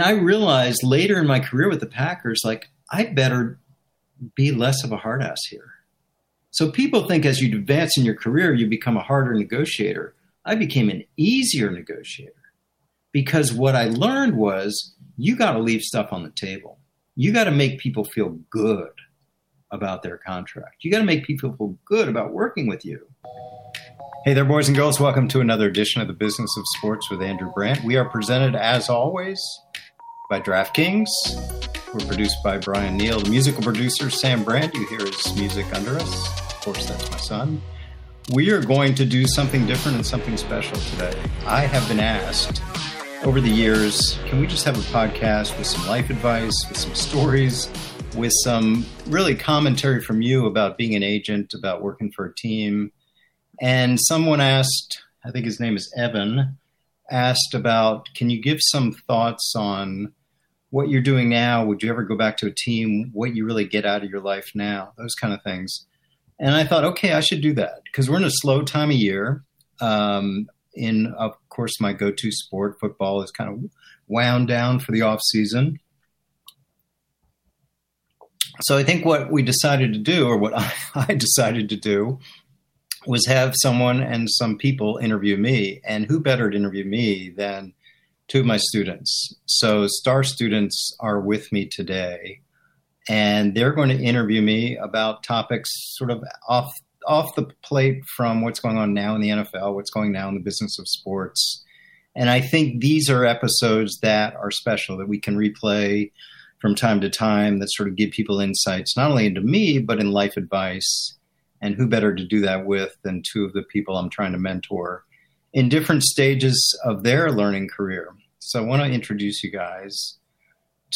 I realized later in my career with the Packers, like, I better be less of a hard ass here. So people think as you advance in your career, you become a harder negotiator. I became an easier negotiator because what I learned was you got to leave stuff on the table. You got to make people feel good about their contract. You got to make people feel good about working with you. Hey there, boys and girls. Welcome to another edition of the Business of Sports with Andrew Brandt. We are presented, as always, by DraftKings. We're produced by Brian Neal. The musical producer, Sam Brandt. You hear his music under us. Of course, that's my son. We are going to do something different and something special today. I have been asked over the years can we just have a podcast with some life advice, with some stories, with some really commentary from you about being an agent, about working for a team? And someone asked, I think his name is Evan, asked about can you give some thoughts on what you're doing now. Would you ever go back to a team? What you really get out of your life now? Those kind of things. And I thought, okay, I should do that because we're in a slow time of year. Um, in of course, my go-to sport, football, is kind of wound down for the off season. So I think what we decided to do, or what I, I decided to do, was have someone and some people interview me. And who better to interview me than two of my students. So, STAR students are with me today, and they're going to interview me about topics sort of off off the plate from what's going on now in the NFL, what's going now in the business of sports. And I think these are episodes that are special that we can replay from time to time that sort of give people insights not only into me but in life advice. And who better to do that with than two of the people I'm trying to mentor in different stages of their learning career. So I want to introduce you guys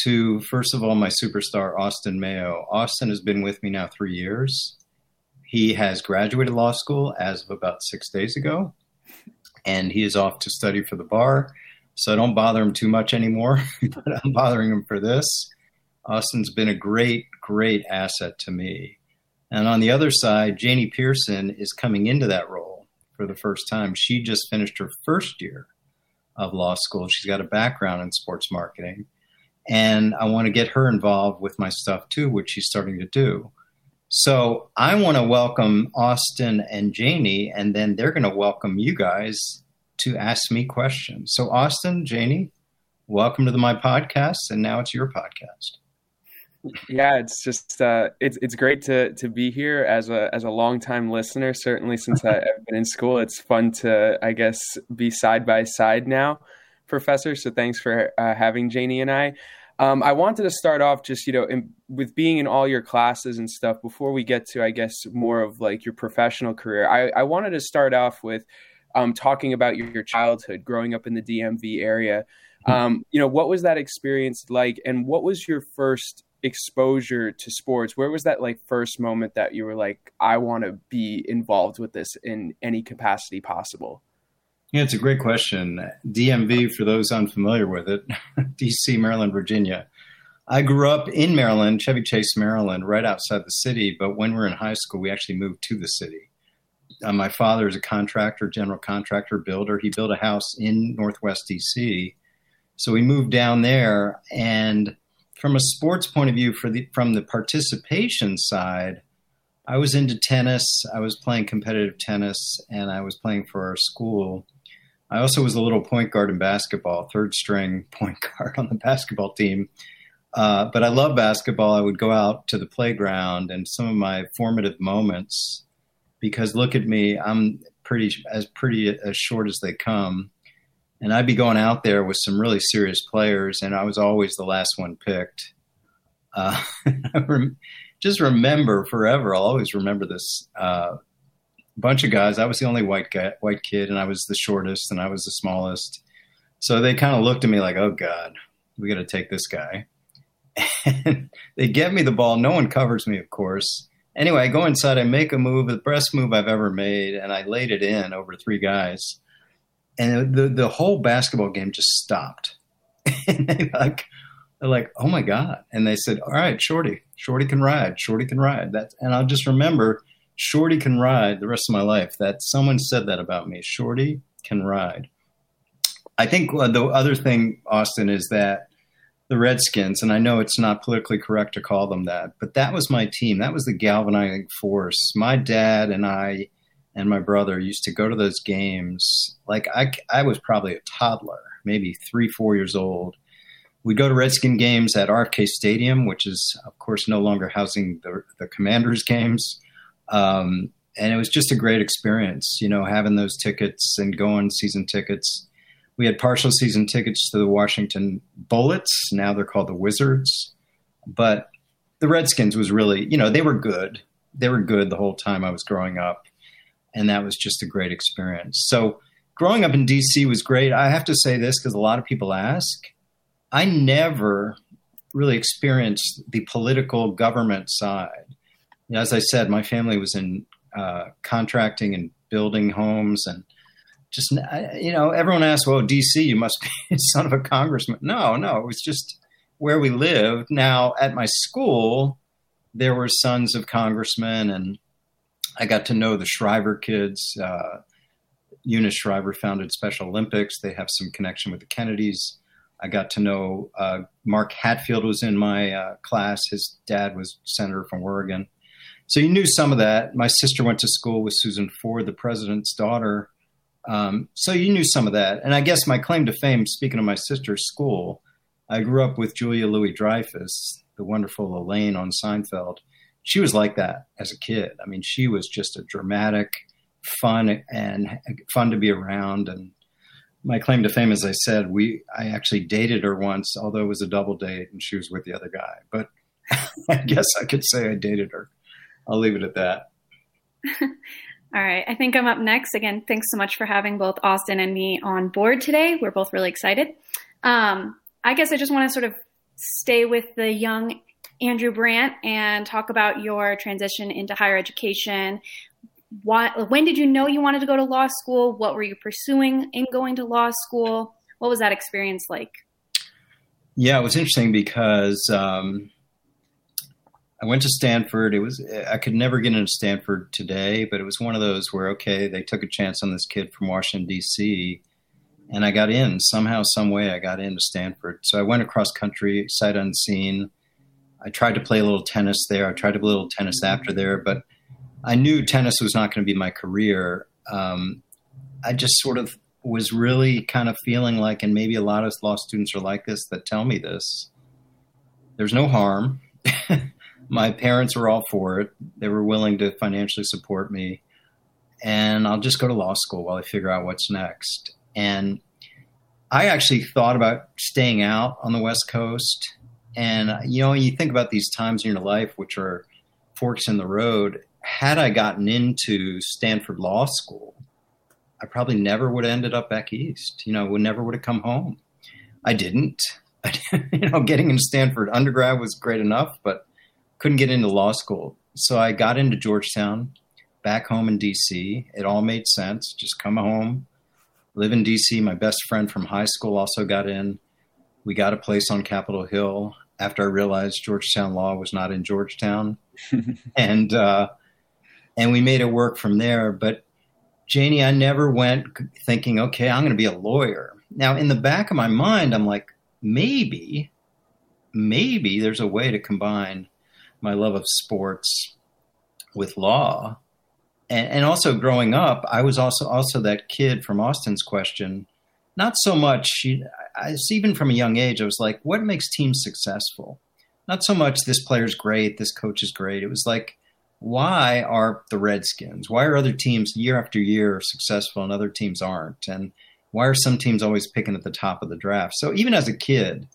to, first of all, my superstar, Austin Mayo. Austin has been with me now three years. He has graduated law school as of about six days ago, and he is off to study for the bar. So I don't bother him too much anymore, but I'm bothering him for this. Austin's been a great, great asset to me. And on the other side, Janie Pearson is coming into that role for the first time. She just finished her first year of law school. She's got a background in sports marketing. And I want to get her involved with my stuff too, which she's starting to do. So I want to welcome Austin and Janie, and then they're going to welcome you guys to ask me questions. So, Austin, Janie, welcome to the, my podcast, and now it's your podcast yeah, it's just uh, it's it's great to to be here as a as a longtime listener. Certainly, since I've been in school, it's fun to I guess be side by side now, Professor. So thanks for uh, having Janie and I. Um, I wanted to start off just you know in, with being in all your classes and stuff. Before we get to I guess more of like your professional career, I, I wanted to start off with um, talking about your, your childhood, growing up in the DMV area. Um, you know, what was that experience like, and what was your first exposure to sports where was that like first moment that you were like i want to be involved with this in any capacity possible yeah it's a great question. Dmv for those unfamiliar with it dc maryland virginia. I grew up in maryland chevy chase maryland right outside the city but when we were in high school we actually moved to the city. Uh, my father is a contractor general contractor builder. He built a house in northwest dc so we moved down there and from a sports point of view, for the from the participation side, I was into tennis. I was playing competitive tennis, and I was playing for our school. I also was a little point guard in basketball, third string point guard on the basketball team. Uh, but I love basketball. I would go out to the playground, and some of my formative moments, because look at me, I'm pretty as pretty as short as they come and I'd be going out there with some really serious players, and I was always the last one picked. Uh, just remember forever. I'll always remember this uh, bunch of guys. I was the only white guy, white kid, and I was the shortest, and I was the smallest. So they kind of looked at me like, "Oh God, we got to take this guy." And they get me the ball. No one covers me, of course. Anyway, I go inside. I make a move, the best move I've ever made, and I laid it in over three guys and the the whole basketball game just stopped. and they like they're like, oh my god! And they said, all right, Shorty, Shorty can ride, Shorty can ride. That and I'll just remember, Shorty can ride the rest of my life. That someone said that about me. Shorty can ride. I think uh, the other thing, Austin, is that the Redskins, and I know it's not politically correct to call them that, but that was my team. That was the galvanizing force. My dad and I and my brother used to go to those games. Like I, I was probably a toddler, maybe three, four years old. We'd go to Redskin games at RFK Stadium, which is, of course, no longer housing the, the Commanders games. Um, and it was just a great experience, you know, having those tickets and going season tickets. We had partial season tickets to the Washington Bullets. Now they're called the Wizards. But the Redskins was really, you know, they were good. They were good the whole time I was growing up. And that was just a great experience. So growing up in DC was great. I have to say this because a lot of people ask. I never really experienced the political government side. As I said, my family was in uh, contracting and building homes and just you know everyone asks well dc you must be son of a congressman no no it was just where we lived now at my school there were sons of congressmen and i got to know the shriver kids uh, eunice shriver founded special olympics they have some connection with the kennedys i got to know uh, mark hatfield was in my uh, class his dad was senator from oregon so you knew some of that. My sister went to school with Susan Ford, the president's daughter. Um, so you knew some of that. And I guess my claim to fame, speaking of my sister's school, I grew up with Julia Louis Dreyfus, the wonderful Elaine on Seinfeld. She was like that as a kid. I mean, she was just a dramatic, fun, and fun to be around. And my claim to fame, as I said, we I actually dated her once, although it was a double date, and she was with the other guy. But I guess I could say I dated her. I'll leave it at that. All right. I think I'm up next. Again, thanks so much for having both Austin and me on board today. We're both really excited. Um, I guess I just want to sort of stay with the young Andrew Brandt and talk about your transition into higher education. When did you know you wanted to go to law school? What were you pursuing in going to law school? What was that experience like? Yeah, it was interesting because um, I went to Stanford. It was I could never get into Stanford today, but it was one of those where okay, they took a chance on this kid from Washington D.C. and I got in somehow, some way. I got into Stanford. So I went across country, sight unseen. I tried to play a little tennis there. I tried to play a little tennis after there, but I knew tennis was not going to be my career. Um, I just sort of was really kind of feeling like, and maybe a lot of law students are like this that tell me this. There's no harm. my parents were all for it. They were willing to financially support me. And I'll just go to law school while I figure out what's next. And I actually thought about staying out on the West Coast. And, you know, you think about these times in your life, which are forks in the road. Had I gotten into Stanford Law School, I probably never would have ended up back east. You know, would never would have come home. I didn't. you know, getting into Stanford undergrad was great enough, but couldn't get into law school. So I got into Georgetown, back home in DC. It all made sense. Just come home, live in DC. My best friend from high school also got in. We got a place on Capitol Hill after I realized Georgetown law was not in Georgetown, and uh, and we made it work from there. But Janie, I never went thinking, okay, I'm going to be a lawyer. Now, in the back of my mind, I'm like, maybe, maybe there's a way to combine my love of sports with law. And, and also growing up, I was also also that kid from Austin's question. Not so much. I, even from a young age, I was like, what makes teams successful? Not so much this player's great, this coach is great. It was like, why are the Redskins? Why are other teams year after year successful and other teams aren't? And why are some teams always picking at the top of the draft? So even as a kid,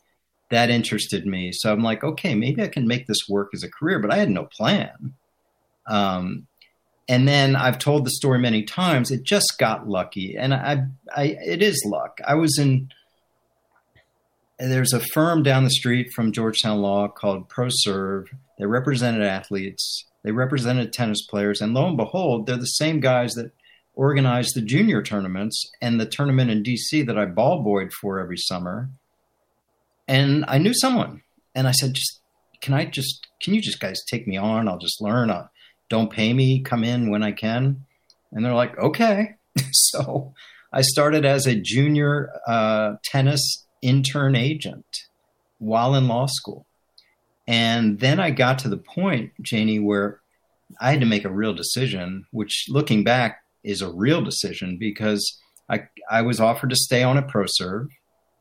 that interested me. So I'm like, okay, maybe I can make this work as a career, but I had no plan. Um, and then I've told the story many times. It just got lucky, and I, I, it is luck. I was in. There's a firm down the street from Georgetown Law called ProServ. They represented athletes. They represented tennis players, and lo and behold, they're the same guys that organized the junior tournaments and the tournament in DC that I ball boyed for every summer and I knew someone, and I said, "Just can I just can you just guys take me on? I'll just learn. I'll, don't pay me. Come in when I can." And they're like, "Okay." so I started as a junior uh, tennis intern agent, while in law school. And then I got to the point, Janie, where I had to make a real decision, which looking back is a real decision because I, I was offered to stay on at ProServ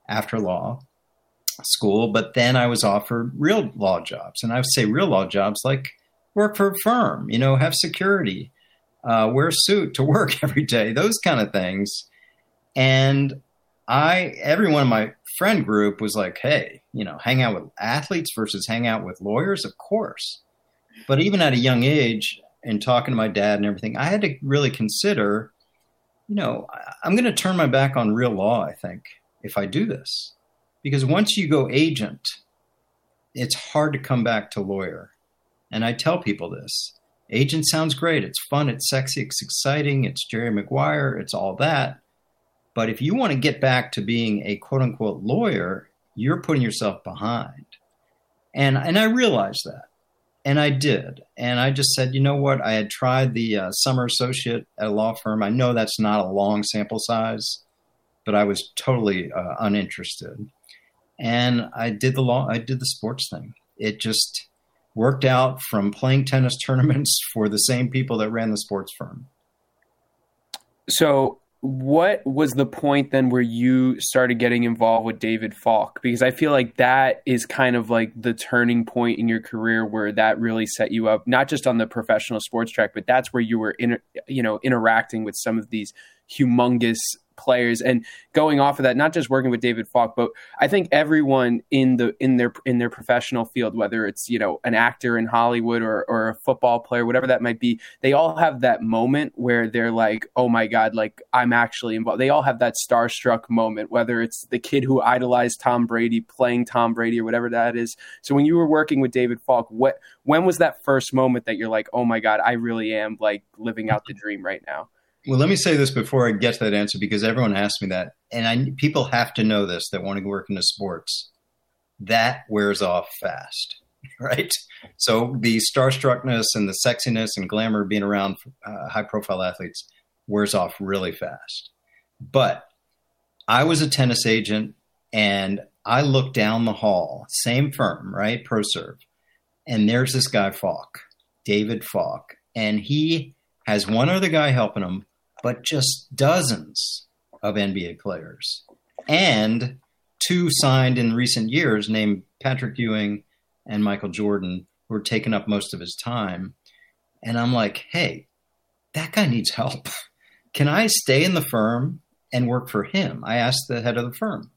after law school, but then I was offered real law jobs. And I would say real law jobs like work for a firm, you know, have security, uh, wear a suit to work every day, those kind of things. And I, everyone in my friend group was like, hey, you know, hang out with athletes versus hang out with lawyers, of course. But even at a young age, and talking to my dad and everything, I had to really consider, you know, I'm going to turn my back on real law, I think, if I do this. Because once you go agent, it's hard to come back to lawyer. And I tell people this agent sounds great. It's fun, it's sexy, it's exciting, it's Jerry Maguire, it's all that. But if you want to get back to being a quote unquote lawyer, you're putting yourself behind. And, and I realized that. And I did. And I just said, you know what? I had tried the uh, summer associate at a law firm. I know that's not a long sample size, but I was totally uh, uninterested. And I did the law, I did the sports thing. It just worked out from playing tennis tournaments for the same people that ran the sports firm. So what was the point then where you started getting involved with David Falk? Because I feel like that is kind of like the turning point in your career where that really set you up, not just on the professional sports track, but that's where you were, in, you know, interacting with some of these humongous players and going off of that not just working with David Falk but I think everyone in the in their in their professional field whether it's you know an actor in Hollywood or or a football player whatever that might be they all have that moment where they're like oh my god like I'm actually involved. They all have that starstruck moment whether it's the kid who idolized Tom Brady playing Tom Brady or whatever that is. So when you were working with David Falk what when was that first moment that you're like oh my god I really am like living out the dream right now well, let me say this before I get to that answer because everyone asks me that, and I people have to know this that want to work into sports. That wears off fast, right? So the starstruckness and the sexiness and glamour being around uh, high-profile athletes wears off really fast. But I was a tennis agent, and I looked down the hall, same firm, right? ProServ, and there's this guy Falk, David Falk, and he has one other guy helping him but just dozens of NBA players. And two signed in recent years named Patrick Ewing and Michael Jordan, who are taking up most of his time. And I'm like, hey, that guy needs help. Can I stay in the firm and work for him? I asked the head of the firm.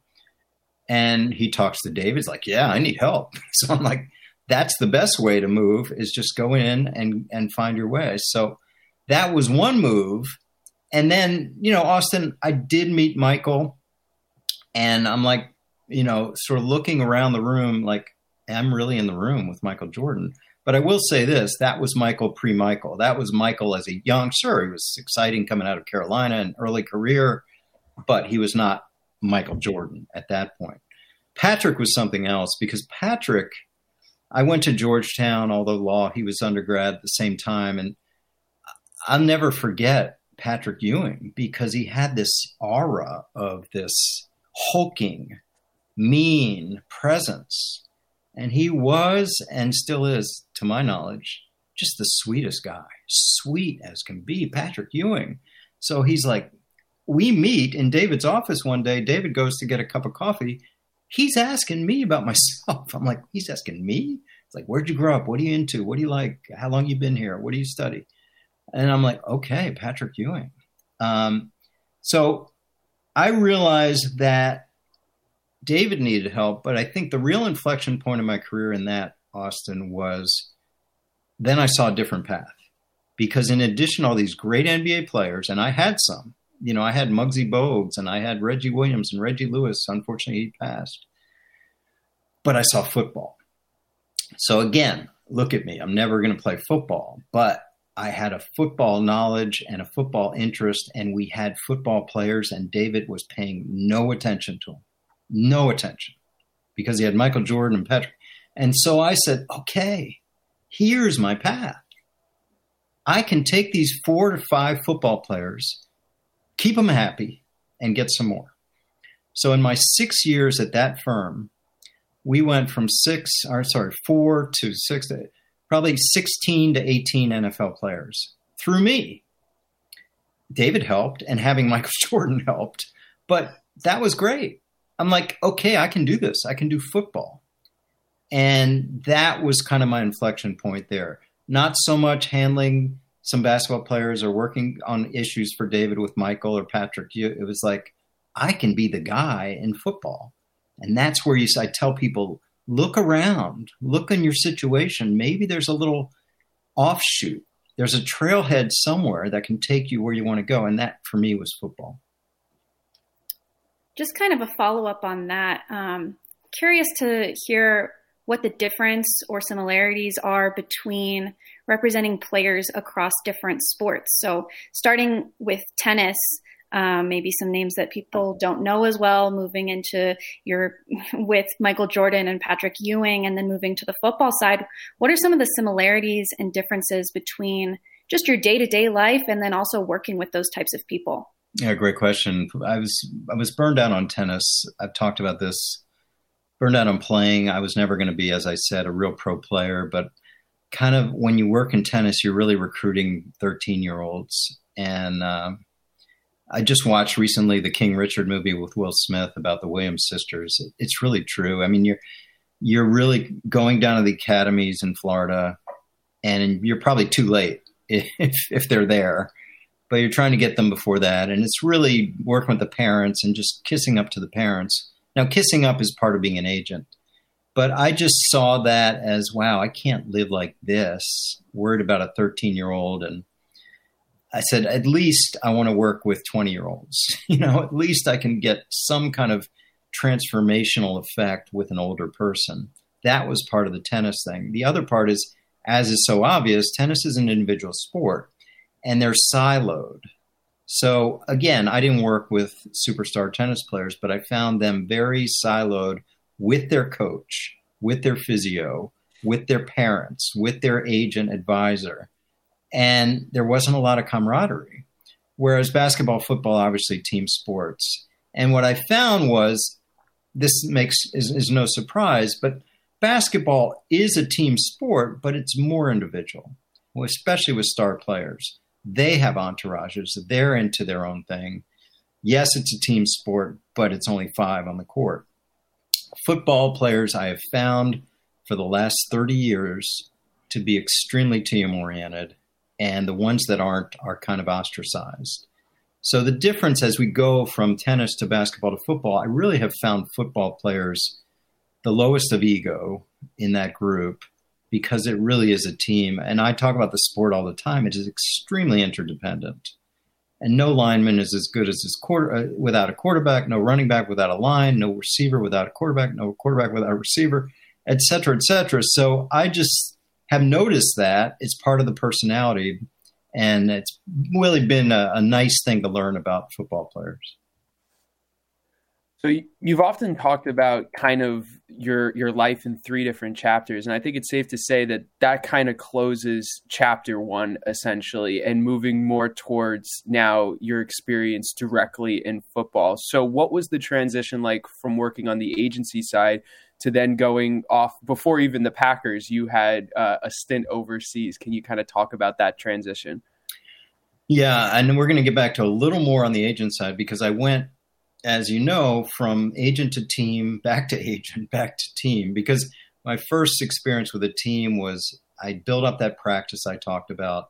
And he talks to David. He's like, yeah, I need help. So I'm like, that's the best way to move is just go in and, and find your way. So that was one move and then you know austin i did meet michael and i'm like you know sort of looking around the room like i'm really in the room with michael jordan. But i will say this that was michael pre-michael. That was michael as a young sure he was exciting coming out of carolina and early career but he was not michael jordan at that point. Patrick was something else because patrick i went to georgetown although law he was undergrad at the same time and i'll never forget Patrick Ewing because he had this aura of this hulking, mean presence. And he was and still is, to my knowledge, just the sweetest guy, sweet as can be, Patrick Ewing. So he's like, we meet in David's office one day. David goes to get a cup of coffee. He's asking me about myself. I'm like, he's asking me? It's like, where'd you grow up? What are you into? What do you like? How long you been here? What do you study? And I'm like, okay, Patrick Ewing. Um, so I realized that David needed help, but I think the real inflection point in my career in that, Austin, was then I saw a different path. Because in addition all these great NBA players, and I had some, you know, I had Muggsy Bogues and I had Reggie Williams and Reggie Lewis. Unfortunately, he passed. But I saw football. So again, look at me. I'm never going to play football, but I had a football knowledge and a football interest, and we had football players, and David was paying no attention to them, no attention, because he had Michael Jordan and Patrick. And so I said, okay, here's my path. I can take these four to five football players, keep them happy, and get some more. So in my six years at that firm, we went from six, or sorry, four to six, probably 16 to 18 NFL players through me. David helped, and having Michael Jordan helped, but that was great. I'm like, okay, I can do this. I can do football. And that was kind of my inflection point there. Not so much handling some basketball players or working on issues for David with Michael or Patrick. It was like, I can be the guy in football. And that's where you I tell people, look around, look in your situation. Maybe there's a little offshoot. There's a trailhead somewhere that can take you where you want to go. And that for me was football. Just kind of a follow up on that. Um, curious to hear what the difference or similarities are between representing players across different sports. So, starting with tennis, um, maybe some names that people don't know as well, moving into your with Michael Jordan and Patrick Ewing, and then moving to the football side. What are some of the similarities and differences between just your day to day life and then also working with those types of people? Yeah, great question. I was I was burned out on tennis. I've talked about this burned out on playing. I was never going to be, as I said, a real pro player, but kind of when you work in tennis, you're really recruiting 13 year olds. And uh, I just watched recently the King Richard movie with Will Smith about the Williams sisters. It's really true. I mean, you're you're really going down to the academies in Florida, and you're probably too late if if they're there. But you're trying to get them before that, and it's really working with the parents and just kissing up to the parents now, kissing up is part of being an agent, but I just saw that as wow, I can't live like this, worried about a 13 year old. And I said, at least I want to work with 20 year olds. You know, at least I can get some kind of transformational effect with an older person. That was part of the tennis thing. The other part is, as is so obvious, tennis is an individual sport and they're siloed. So again, I didn't work with superstar tennis players, but I found them very siloed with their coach, with their physio, with their parents, with their agent advisor. And there wasn't a lot of camaraderie. Whereas basketball, football, obviously team sports. And what I found was this makes is, is no surprise, but basketball is a team sport, but it's more individual, especially with star players. They have entourages. They're into their own thing. Yes, it's a team sport, but it's only five on the court. Football players, I have found for the last 30 years to be extremely team oriented, and the ones that aren't are kind of ostracized. So, the difference as we go from tennis to basketball to football, I really have found football players the lowest of ego in that group because it really is a team. And I talk about the sport all the time. It is extremely interdependent. And no lineman is as good as his quarter uh, without a quarterback, no running back without a line, no receiver without a quarterback, no quarterback without a receiver, et cetera, et cetera. So I just have noticed that it's part of the personality. And it's really been a, a nice thing to learn about football players. So you've often talked about kind of your your life in three different chapters, and I think it's safe to say that that kind of closes chapter one essentially, and moving more towards now your experience directly in football. So, what was the transition like from working on the agency side to then going off before even the Packers? You had uh, a stint overseas. Can you kind of talk about that transition? Yeah, and we're going to get back to a little more on the agent side because I went as you know, from agent to team, back to agent, back to team, because my first experience with a team was I built up that practice I talked about.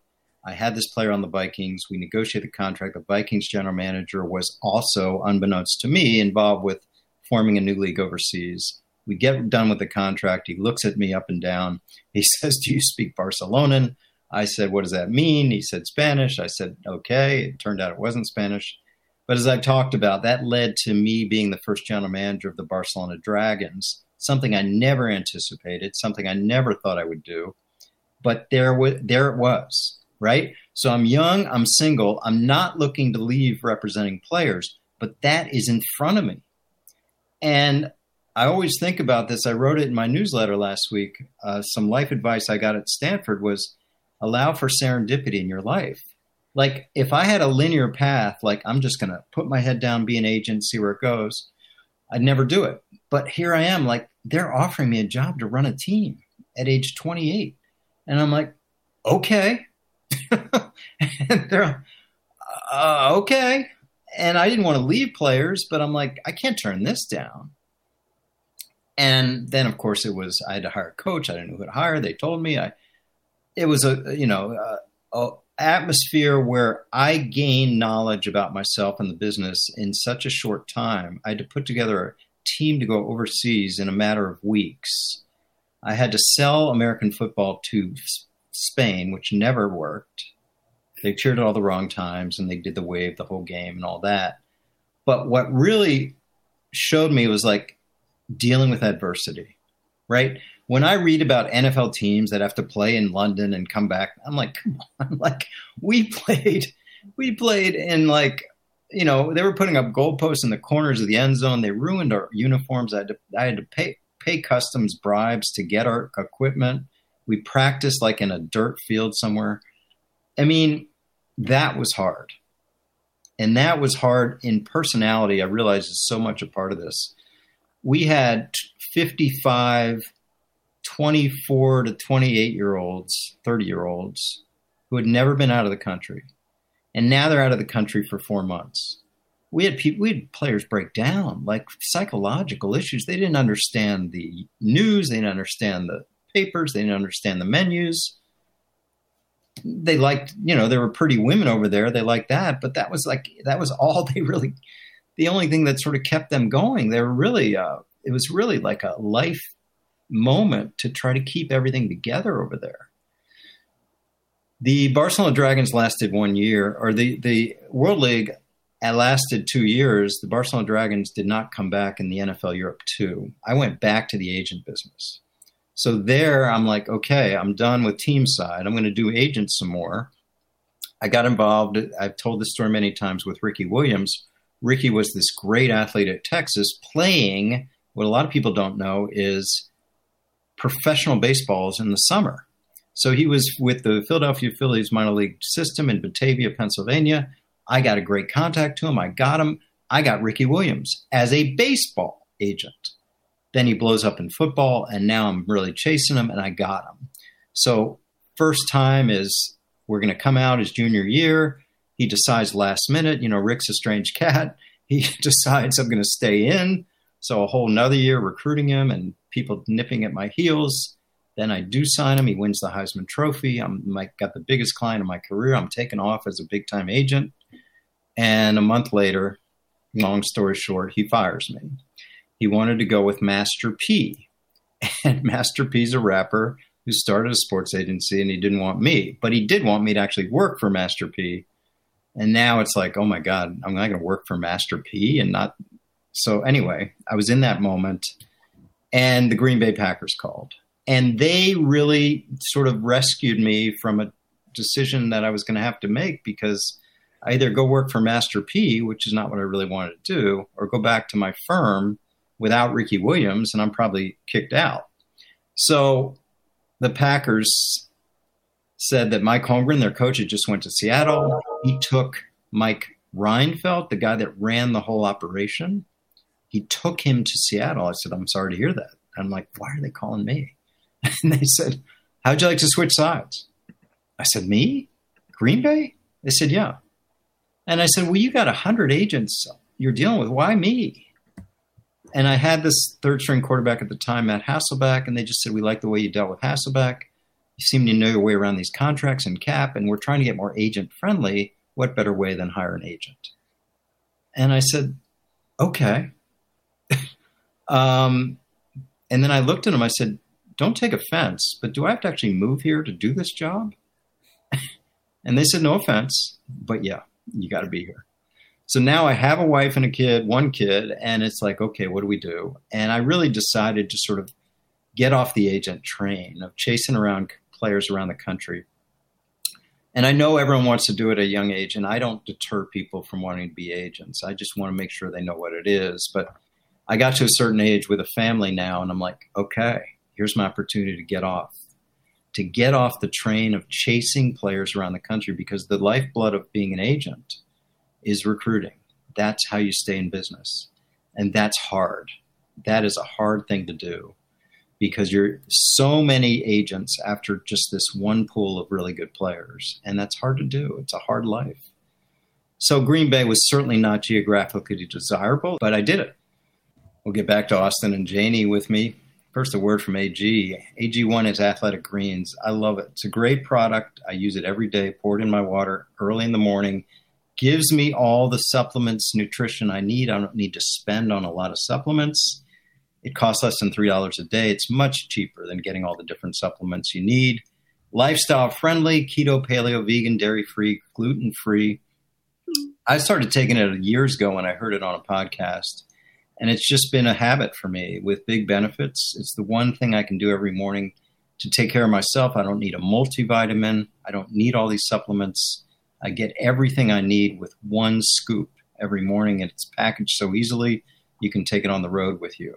I had this player on the Vikings. We negotiated the contract. The Vikings general manager was also, unbeknownst to me, involved with forming a new league overseas. We get done with the contract. He looks at me up and down. He says, Do you speak Barcelonan? I said, What does that mean? He said, Spanish. I said, Okay. It turned out it wasn't Spanish. But as I've talked about, that led to me being the first general manager of the Barcelona Dragons, something I never anticipated, something I never thought I would do. But there, w- there it was, right? So I'm young, I'm single, I'm not looking to leave representing players, but that is in front of me. And I always think about this. I wrote it in my newsletter last week. Uh, some life advice I got at Stanford was allow for serendipity in your life like if I had a linear path, like I'm just going to put my head down, be an agent, see where it goes, I'd never do it. But here I am, like they're offering me a job to run a team at age 28. And I'm like, okay. and they're, uh, okay. And I didn't want to leave players, but I'm like, I can't turn this down. And then, of course, it was I had to hire a coach. I didn't know who to hire. They told me I. It was a you know a, a atmosphere where I gained knowledge about myself and the business in such a short time. I had to put together a team to go overseas in a matter of weeks. I had to sell American football to Spain, which never worked. They cheered at all the wrong times and they did the wave the whole game and all that. But what really showed me was like dealing with adversity, right? When I read about NFL teams that have to play in London and come back, I'm like, come on, like we played, we played in like, you know, they were putting up goalposts in the corners of the end zone. They ruined our uniforms. I had to, I had to pay pay customs bribes to get our equipment. We practiced like in a dirt field somewhere. I mean, that was hard. And that was hard in personality. I realize is so much a part of this we had 55 24 to 28 year olds, 30 year olds who had never been out of the country. And now they're out of the country for four months. We had people, we had players break down like psychological issues. They didn't understand the news. They didn't understand the papers. They didn't understand the menus. They liked, you know, there were pretty women over there. They liked that, but that was like, that was all they really the only thing that sort of kept them going. They were really, uh, it was really like a life moment to try to keep everything together over there. The Barcelona Dragons lasted one year, or the, the World League lasted two years. The Barcelona Dragons did not come back in the NFL Europe 2. I went back to the agent business. So there, I'm like, okay, I'm done with team side. I'm going to do agents some more. I got involved. I've told this story many times with Ricky Williams, Ricky was this great athlete at Texas playing what a lot of people don't know is professional baseballs in the summer. So he was with the Philadelphia Phillies minor league system in Batavia, Pennsylvania. I got a great contact to him. I got him. I got Ricky Williams as a baseball agent. Then he blows up in football, and now I'm really chasing him, and I got him. So, first time is we're going to come out his junior year. He decides last minute, you know, Rick's a strange cat. He decides I'm going to stay in. So a whole nother year recruiting him and people nipping at my heels. Then I do sign him. He wins the Heisman Trophy. I'm like got the biggest client of my career. I'm taken off as a big time agent. And a month later, long story short, he fires me. He wanted to go with Master P. And Master P's a rapper who started a sports agency and he didn't want me, but he did want me to actually work for Master P and now it's like, oh my God, I'm not going to work for Master P and not. So anyway, I was in that moment and the Green Bay Packers called. And they really sort of rescued me from a decision that I was going to have to make because I either go work for Master P, which is not what I really wanted to do, or go back to my firm without Ricky Williams, and I'm probably kicked out. So the Packers said that Mike Holmgren, their coach, had just went to Seattle. He took Mike Reinfeldt, the guy that ran the whole operation. He took him to Seattle. I said, I'm sorry to hear that. I'm like, why are they calling me? And they said, How'd you like to switch sides? I said, Me? Green Bay? They said, Yeah. And I said, Well, you got 100 agents you're dealing with. Why me? And I had this third string quarterback at the time, Matt Hasselbeck, and they just said, We like the way you dealt with Hasselbeck you seem to know your way around these contracts and cap, and we're trying to get more agent friendly. What better way than hire an agent? And I said, okay. um, and then I looked at him. I said, don't take offense, but do I have to actually move here to do this job? and they said, no offense, but yeah, you got to be here. So now I have a wife and a kid, one kid, and it's like, okay, what do we do? And I really decided to sort of get off the agent train of chasing around players around the country. And I know everyone wants to do it at a young age, and I don't deter people from wanting to be agents. I just want to make sure they know what it is. But I got to a certain age with a family now, and I'm like, okay, here's my opportunity to get off, to get off the train of chasing players around the country because the lifeblood of being an agent is recruiting. That's how you stay in business. And that's hard. that is a hard thing to do because you're so many agents after just this one pool of really good players. And that's hard to do. It's a hard life. So Green Bay was certainly not geographically desirable, but I did it. We'll get back to Austin and Janie with me. First, a word from AG. AG1 is Athletic Greens. I love it. It's a great product. I use it every day, pour it in my water early in the morning. Gives me all the supplements, nutrition I need. I don't need to spend on a lot of supplements it costs less than $3 a day. It's much cheaper than getting all the different supplements you need. Lifestyle friendly, keto, paleo, vegan, dairy free, gluten free. I started taking it years ago when I heard it on a podcast. And it's just been a habit for me with big benefits. It's the one thing I can do every morning to take care of myself. I don't need a multivitamin. I don't need all these supplements. I get everything I need with one scoop every morning, and it's packaged so easily you can take it on the road with you.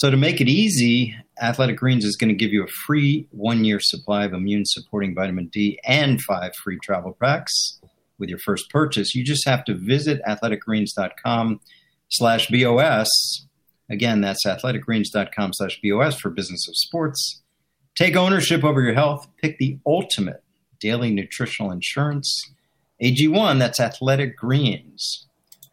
So, to make it easy, Athletic Greens is going to give you a free one year supply of immune supporting vitamin D and five free travel packs with your first purchase. You just have to visit athleticgreens.com slash BOS. Again, that's athleticgreens.com slash BOS for business of sports. Take ownership over your health. Pick the ultimate daily nutritional insurance. AG1, that's Athletic Greens.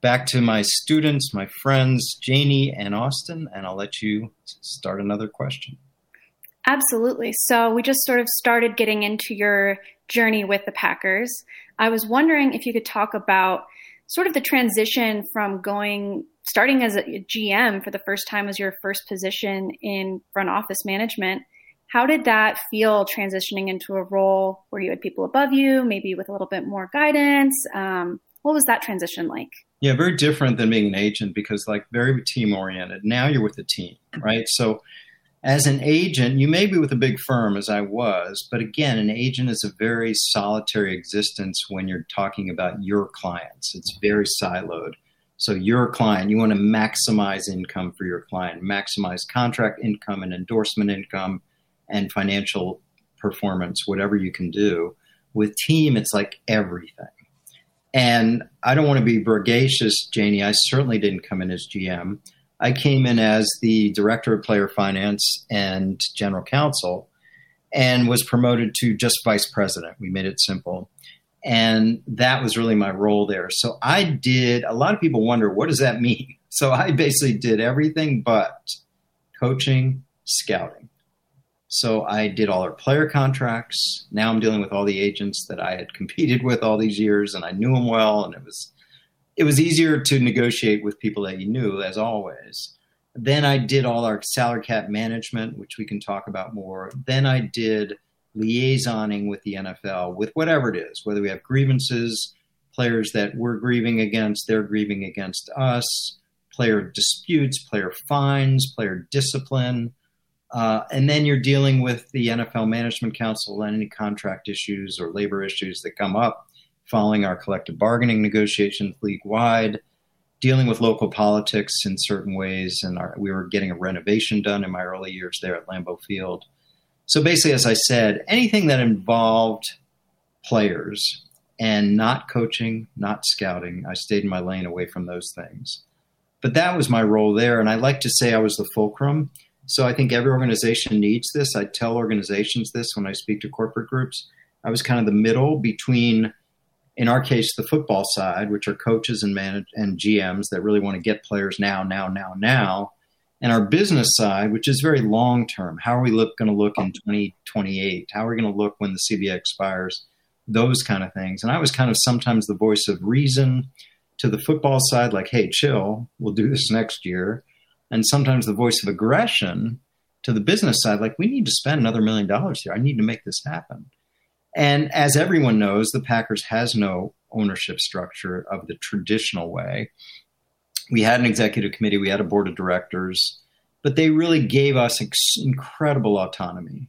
back to my students, my friends, Janie and Austin, and I'll let you start another question. Absolutely. So we just sort of started getting into your journey with the Packers. I was wondering if you could talk about sort of the transition from going starting as a GM for the first time as your first position in front office management. How did that feel transitioning into a role where you had people above you, maybe with a little bit more guidance? Um, what was that transition like? Yeah, very different than being an agent because like very team oriented. Now you're with a team, right? So as an agent, you may be with a big firm as I was, but again, an agent is a very solitary existence when you're talking about your clients. It's very siloed. So your client, you want to maximize income for your client, maximize contract income and endorsement income and financial performance, whatever you can do. With team, it's like everything. And I don't want to be bragacious, Janie. I certainly didn't come in as GM. I came in as the director of player finance and general counsel and was promoted to just vice president. We made it simple. And that was really my role there. So I did, a lot of people wonder, what does that mean? So I basically did everything but coaching, scouting. So I did all our player contracts. Now I'm dealing with all the agents that I had competed with all these years, and I knew them well, and it was it was easier to negotiate with people that you knew, as always. Then I did all our salary cap management, which we can talk about more. Then I did liaisoning with the NFL, with whatever it is, whether we have grievances, players that we're grieving against, they're grieving against us, player disputes, player fines, player discipline uh, and then you're dealing with the NFL Management Council and any contract issues or labor issues that come up following our collective bargaining negotiations league wide, dealing with local politics in certain ways. And our, we were getting a renovation done in my early years there at Lambeau Field. So basically, as I said, anything that involved players and not coaching, not scouting, I stayed in my lane away from those things. But that was my role there. And I like to say I was the fulcrum so I think every organization needs this. I tell organizations this when I speak to corporate groups. I was kind of the middle between, in our case, the football side, which are coaches and manage and GMs that really want to get players now, now, now, now, and our business side, which is very long term. How are we look, going to look in 2028? How are we going to look when the CBA expires? Those kind of things. And I was kind of sometimes the voice of reason to the football side, like, hey, chill, we'll do this next year and sometimes the voice of aggression to the business side, like we need to spend another million dollars here. I need to make this happen. And as everyone knows, the Packers has no ownership structure of the traditional way. we had an executive committee, we had a board of directors, but they really gave us ex- incredible autonomy.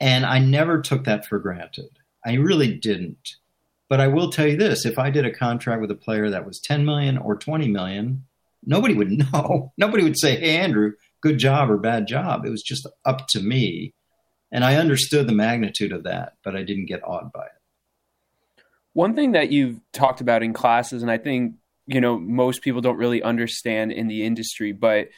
And I never took that for granted. I really didn't. But I will tell you this if I did a contract with a player that was 10 million or 20 million, nobody would know. Nobody would say, hey, Andrew, good job or bad job. It was just up to me. And I understood the magnitude of that, but I didn't get awed by it. One thing that you've talked about in classes, and I think you know most people don't really understand in the industry, but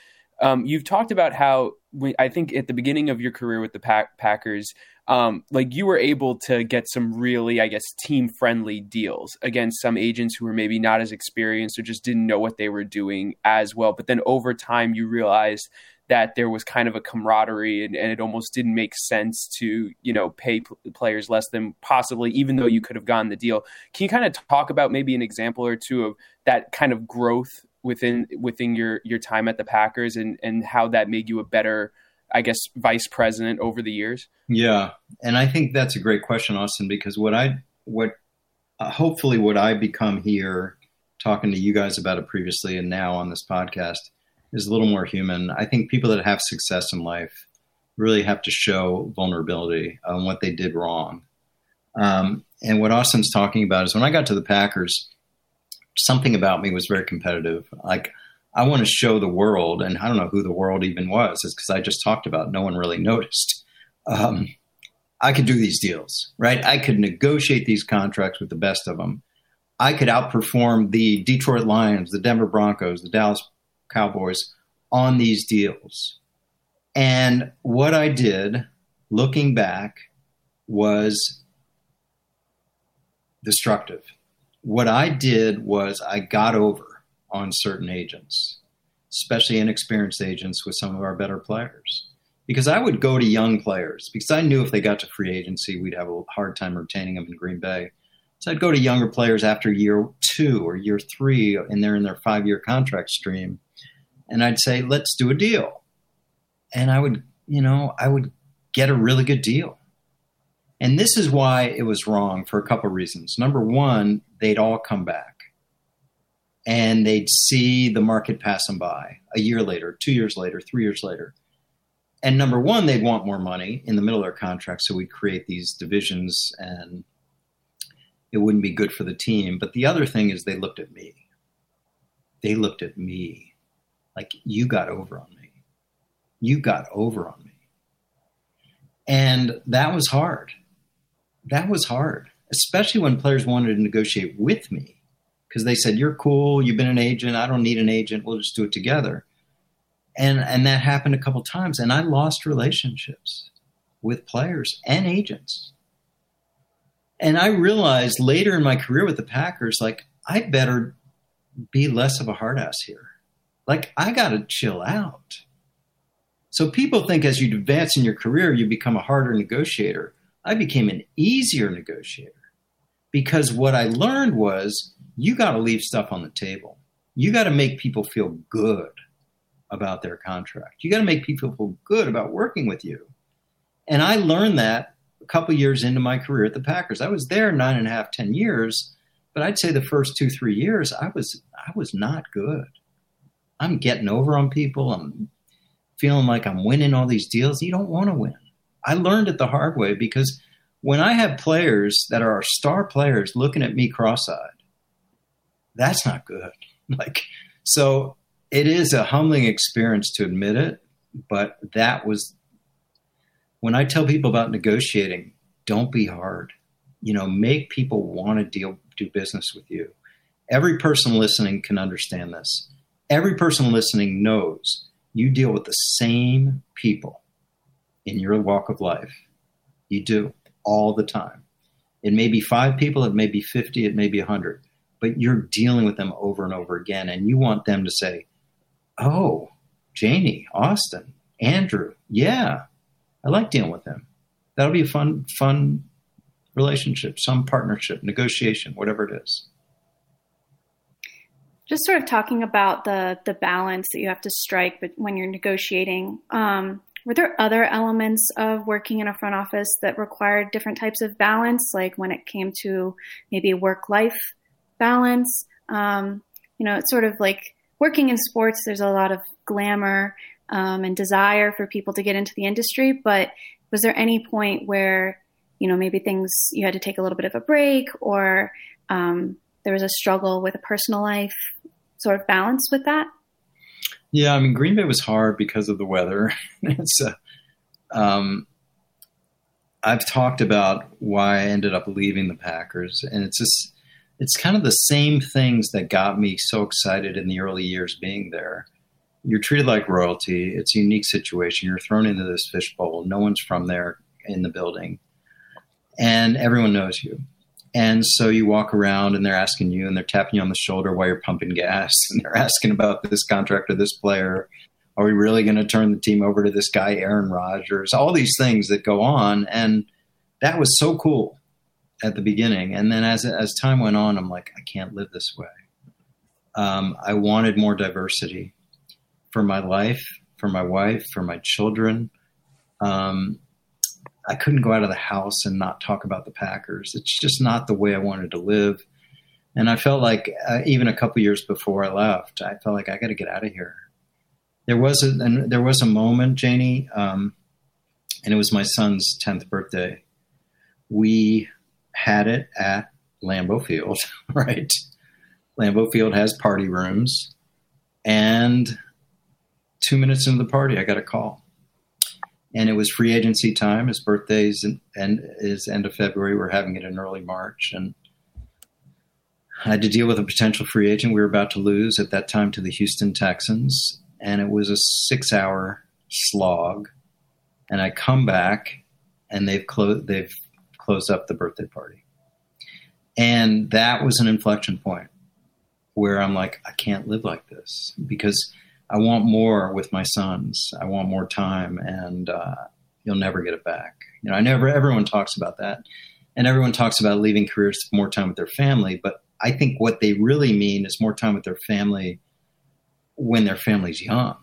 um, you've talked about how I think at the beginning of your career with the Pack- Packers, um, like you were able to get some really, I guess, team friendly deals against some agents who were maybe not as experienced or just didn't know what they were doing as well. But then over time, you realized that there was kind of a camaraderie and, and it almost didn't make sense to you know pay players less than possibly even though you could have gotten the deal can you kind of talk about maybe an example or two of that kind of growth within within your your time at the Packers and and how that made you a better I guess vice president over the years? Yeah, and I think that's a great question, Austin, because what I what uh, hopefully what I become here talking to you guys about it previously and now on this podcast is a little more human. I think people that have success in life really have to show vulnerability on what they did wrong. Um, and what Austin's talking about is when I got to the Packers, something about me was very competitive. Like I want to show the world, and I don't know who the world even was. It's because I just talked about. No one really noticed. Um, I could do these deals, right? I could negotiate these contracts with the best of them. I could outperform the Detroit Lions, the Denver Broncos, the Dallas Cowboys on these deals. And what I did, looking back, was destructive what I did was I got over on certain agents, especially inexperienced agents with some of our better players. Because I would go to young players because I knew if they got to free agency, we'd have a hard time retaining them in Green Bay. So I'd go to younger players after year two or year three, and they're in their five year contract stream. And I'd say, let's do a deal. And I would, you know, I would get a really good deal. And this is why it was wrong for a couple of reasons. Number one, they'd all come back and they'd see the market pass them by a year later, two years later, three years later. And number one, they'd want more money in the middle of their contract. So we'd create these divisions and it wouldn't be good for the team. But the other thing is they looked at me. They looked at me like, you got over on me. You got over on me. And that was hard that was hard, especially when players wanted to negotiate with me because they said, "You're cool. You've been an agent. I don't need an agent. We'll just do it together." And and that happened a couple times, and I lost relationships with players and agents. And I realized later in my career with the Packers, like I better be less of a hard ass here. Like I got to chill out. So people think as you advance in your career, you become a harder negotiator. I became an easier negotiator because what I learned was you got to leave stuff on the table. You got to make people feel good about their contract. You got to make people feel good about working with you. And I learned that a couple years into my career at the Packers. I was there nine and a half, ten years, but I'd say the first two, three years, I was I was not good. I'm getting over on people. I'm feeling like I'm winning all these deals. You don't want to win. I learned it the hard way because when I have players that are star players looking at me cross-eyed, that's not good. Like, so it is a humbling experience to admit it, but that was when I tell people about negotiating, don't be hard. You know, make people want to deal do business with you. Every person listening can understand this. Every person listening knows you deal with the same people in your walk of life. You do all the time. It may be five people, it may be 50, it may be 100, but you're dealing with them over and over again. And you want them to say, Oh, Janie, Austin, Andrew, yeah, I like dealing with them. That'll be a fun, fun relationship, some partnership, negotiation, whatever it is. Just sort of talking about the the balance that you have to strike, but when you're negotiating, um, were there other elements of working in a front office that required different types of balance, like when it came to maybe work life balance? Um, you know, it's sort of like working in sports, there's a lot of glamour um, and desire for people to get into the industry. But was there any point where, you know, maybe things you had to take a little bit of a break or um, there was a struggle with a personal life sort of balance with that? Yeah, I mean, Green Bay was hard because of the weather. it's a, um, I've talked about why I ended up leaving the Packers, and it's just it's kind of the same things that got me so excited in the early years being there. You're treated like royalty. It's a unique situation. You're thrown into this fishbowl. No one's from there in the building, and everyone knows you. And so you walk around and they're asking you and they're tapping you on the shoulder while you're pumping gas and they're asking about this contract or this player. Are we really going to turn the team over to this guy, Aaron Rodgers? All these things that go on. And that was so cool at the beginning. And then as, as time went on, I'm like, I can't live this way. Um, I wanted more diversity for my life, for my wife, for my children. Um, I couldn't go out of the house and not talk about the Packers. It's just not the way I wanted to live. And I felt like uh, even a couple years before I left, I felt like I got to get out of here. There was a and there was a moment, Janie, um, and it was my son's tenth birthday. We had it at Lambeau Field, right? Lambeau Field has party rooms, and two minutes into the party, I got a call and it was free agency time. His birthday's and is end of February. We're having it in early March, and I had to deal with a potential free agent we were about to lose at that time to the Houston Texans, and it was a six-hour slog. And I come back, and they've closed they've closed up the birthday party, and that was an inflection point where I'm like, I can't live like this because I want more with my sons. I want more time, and uh, you'll never get it back. You know, I never. Everyone talks about that, and everyone talks about leaving careers for more time with their family. But I think what they really mean is more time with their family when their family's young,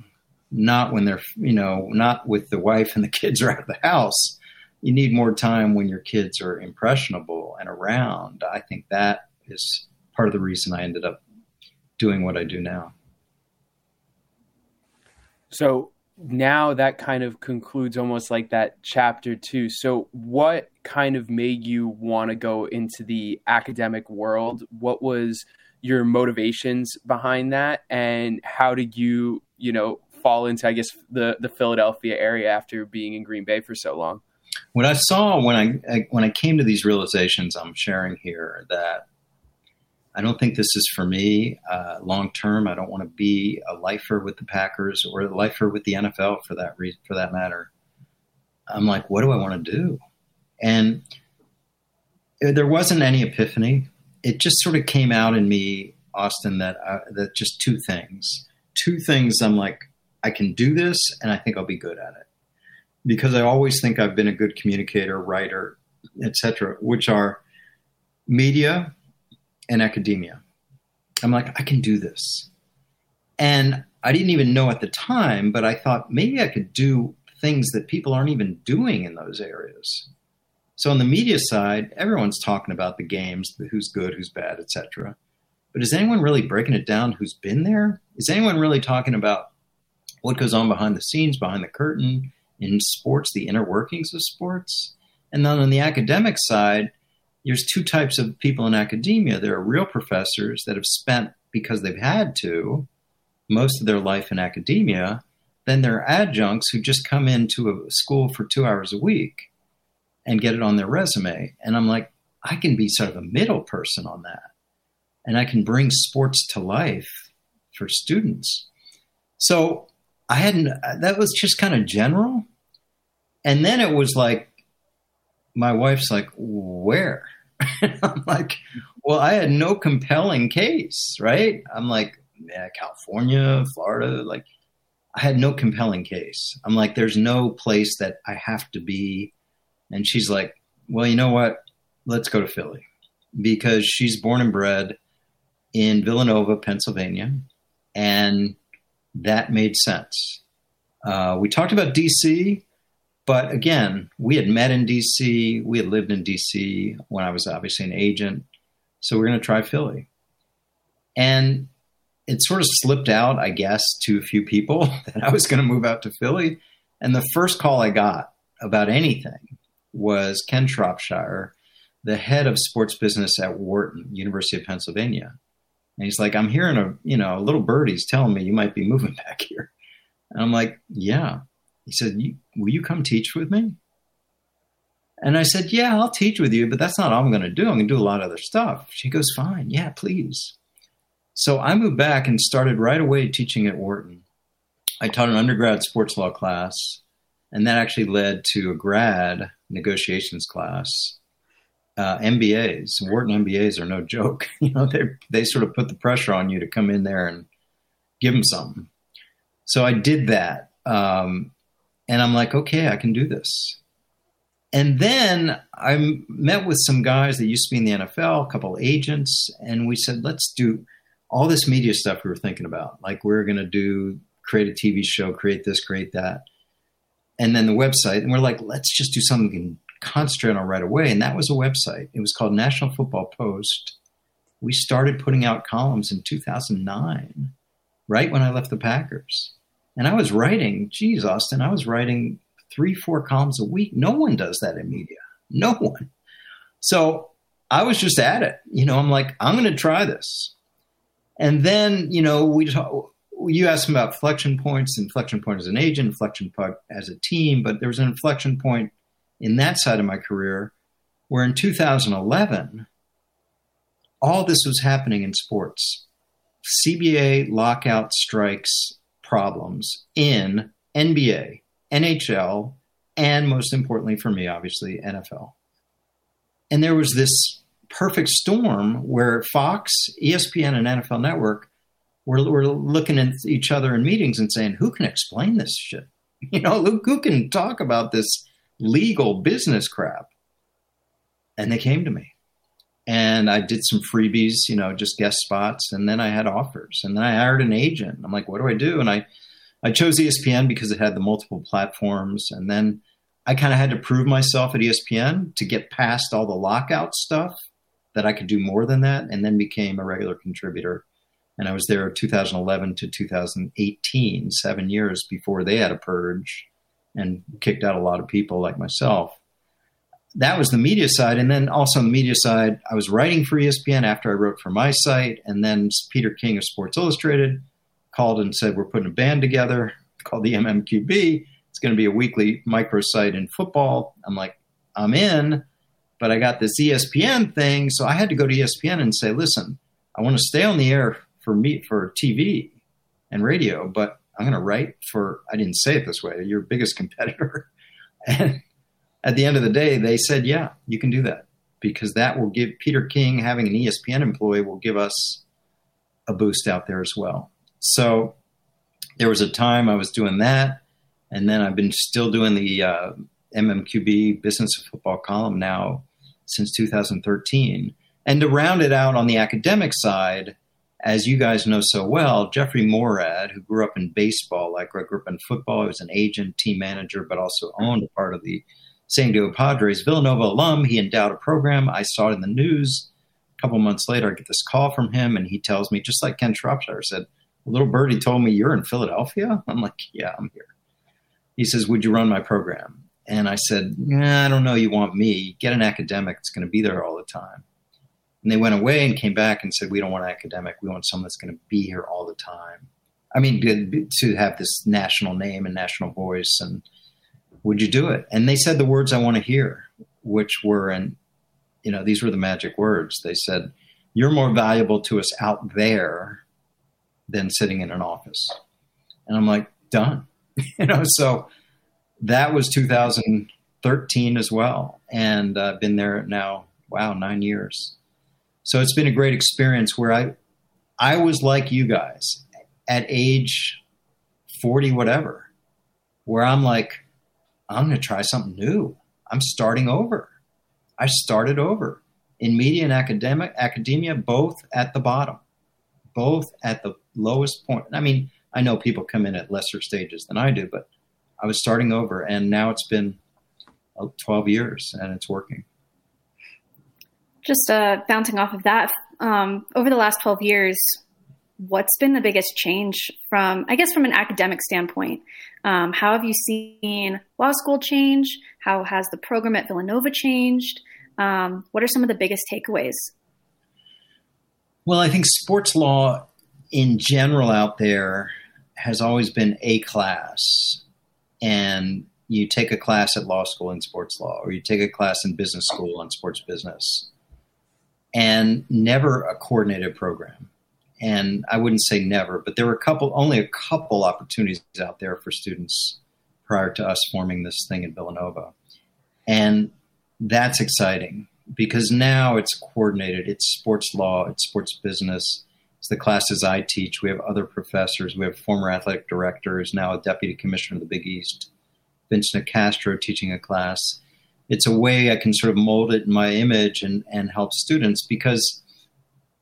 not when they're you know not with the wife and the kids are out of the house. You need more time when your kids are impressionable and around. I think that is part of the reason I ended up doing what I do now. So now that kind of concludes almost like that chapter two. So, what kind of made you want to go into the academic world? What was your motivations behind that, and how did you, you know, fall into, I guess, the the Philadelphia area after being in Green Bay for so long? What I saw when I, I when I came to these realizations I'm sharing here that I don't think this is for me uh, long term. I don't want to be a lifer with the Packers or a lifer with the NFL for that re- for that matter. I'm like, what do I want to do? And there wasn't any epiphany. It just sort of came out in me, Austin, that uh, that just two things. Two things. I'm like, I can do this, and I think I'll be good at it because I always think I've been a good communicator, writer, etc. Which are media and academia. I'm like, I can do this. And I didn't even know at the time, but I thought maybe I could do things that people aren't even doing in those areas. So on the media side, everyone's talking about the games, who's good, who's bad, etc. But is anyone really breaking it down who's been there? Is anyone really talking about what goes on behind the scenes, behind the curtain in sports, the inner workings of sports? And then on the academic side, there's two types of people in academia. There are real professors that have spent because they've had to most of their life in academia. Then there are adjuncts who just come into a school for two hours a week and get it on their resume. And I'm like, I can be sort of a middle person on that. And I can bring sports to life for students. So I hadn't, that was just kind of general. And then it was like, my wife's like, where? I'm like, well, I had no compelling case, right? I'm like, yeah, California, Florida, like I had no compelling case. I'm like, there's no place that I have to be. And she's like, well, you know what? Let's go to Philly because she's born and bred in Villanova, Pennsylvania. And that made sense. Uh, we talked about DC. But again, we had met in DC. We had lived in DC when I was obviously an agent. So we're going to try Philly. And it sort of slipped out, I guess, to a few people that I was going to move out to Philly. And the first call I got about anything was Ken Shropshire, the head of sports business at Wharton, University of Pennsylvania. And he's like, I'm hearing a, you know, a little birdie's telling me you might be moving back here. And I'm like, yeah. He said, will you come teach with me? And I said, yeah, I'll teach with you, but that's not all I'm going to do. I'm going to do a lot of other stuff. She goes, fine. Yeah, please. So I moved back and started right away teaching at Wharton. I taught an undergrad sports law class, and that actually led to a grad negotiations class. Uh, MBAs, Wharton MBAs are no joke. You know, they they sort of put the pressure on you to come in there and give them something. So I did that, um, and I'm like, okay, I can do this. And then I met with some guys that used to be in the NFL, a couple agents, and we said, let's do all this media stuff we were thinking about. Like we we're going to do, create a TV show, create this, create that. And then the website. And we're like, let's just do something we can concentrate on right away. And that was a website. It was called National Football Post. We started putting out columns in 2009, right when I left the Packers. And I was writing, geez, Austin, I was writing three, four columns a week. No one does that in media. No one. So I was just at it. You know, I'm like, I'm going to try this. And then, you know, we talk, you asked about inflection points, inflection point as an agent, inflection point as a team, but there was an inflection point in that side of my career where in 2011, all this was happening in sports. CBA lockout strikes problems in NBA, NHL, and most importantly for me, obviously, NFL. And there was this perfect storm where Fox, ESPN, and NFL Network were, were looking at each other in meetings and saying, who can explain this shit? You know, who, who can talk about this legal business crap? And they came to me. And I did some freebies, you know, just guest spots. And then I had offers. And then I hired an agent. I'm like, what do I do? And I, I chose ESPN because it had the multiple platforms. And then I kind of had to prove myself at ESPN to get past all the lockout stuff that I could do more than that, and then became a regular contributor. And I was there 2011 to 2018, seven years before they had a purge and kicked out a lot of people like myself. That was the media side. And then also on the media side, I was writing for ESPN after I wrote for my site. And then Peter King of Sports Illustrated called and said, We're putting a band together called the MMQB. It's going to be a weekly microsite in football. I'm like, I'm in but I got this ESPN thing, so I had to go to ESPN and say, "Listen, I want to stay on the air for me for TV and radio, but I'm going to write for." I didn't say it this way. Your biggest competitor, and at the end of the day, they said, "Yeah, you can do that because that will give Peter King having an ESPN employee will give us a boost out there as well." So there was a time I was doing that, and then I've been still doing the uh, MMQB Business of Football column now since 2013. And to round it out on the academic side, as you guys know so well, Jeffrey Moorad, who grew up in baseball, like I grew up in football, he was an agent, team manager, but also owned a part of the San Diego Padres. Villanova alum, he endowed a program. I saw it in the news. A couple months later, I get this call from him, and he tells me, just like Ken Shropshire said, a little birdie told me, You're in Philadelphia? I'm like, Yeah, I'm here. He says, Would you run my program? And I said, nah, I don't know, you want me. Get an academic that's going to be there all the time. And they went away and came back and said, we don't want an academic. We want someone that's going to be here all the time. I mean, to, to have this national name and national voice. And would you do it? And they said the words I want to hear, which were, and you know, these were the magic words. They said, you're more valuable to us out there than sitting in an office. And I'm like, done. you know, so that was 2013 as well. And I've uh, been there now, wow, nine years. So it's been a great experience where I, I was like you guys at age 40, whatever, where I'm like, I'm going to try something new. I'm starting over. I started over in media and academic academia, both at the bottom, both at the lowest point. I mean, I know people come in at lesser stages than I do, but I was starting over, and now it's been uh, 12 years and it's working. Just uh, bouncing off of that, um, over the last 12 years, what's been the biggest change from, I guess, from an academic standpoint? Um, how have you seen law school change? How has the program at Villanova changed? Um, what are some of the biggest takeaways? Well, I think sports law in general out there has always been a class. And you take a class at law school in sports law, or you take a class in business school on sports business, and never a coordinated program and I wouldn't say never, but there were a couple, only a couple opportunities out there for students prior to us forming this thing in Villanova. And that's exciting because now it's coordinated. It's sports law, it's sports business. It's the classes I teach. We have other professors. We have former athletic directors, now a deputy commissioner of the Big East, Vince Nicastro teaching a class. It's a way I can sort of mold it in my image and, and help students because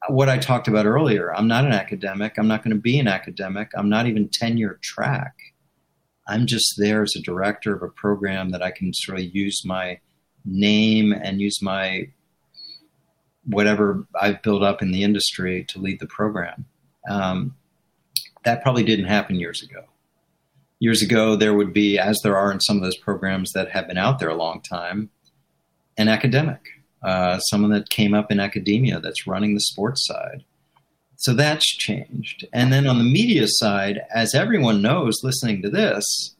what I talked about earlier. I'm not an academic. I'm not going to be an academic. I'm not even tenure track. I'm just there as a director of a program that I can sort of use my name and use my whatever I've built up in the industry to lead the program. Um, that probably didn't happen years ago. Years ago, there would be, as there are in some of those programs that have been out there a long time, an academic uh, someone that came up in academia that's running the sports side. So that's changed. And then on the media side, as everyone knows listening to this,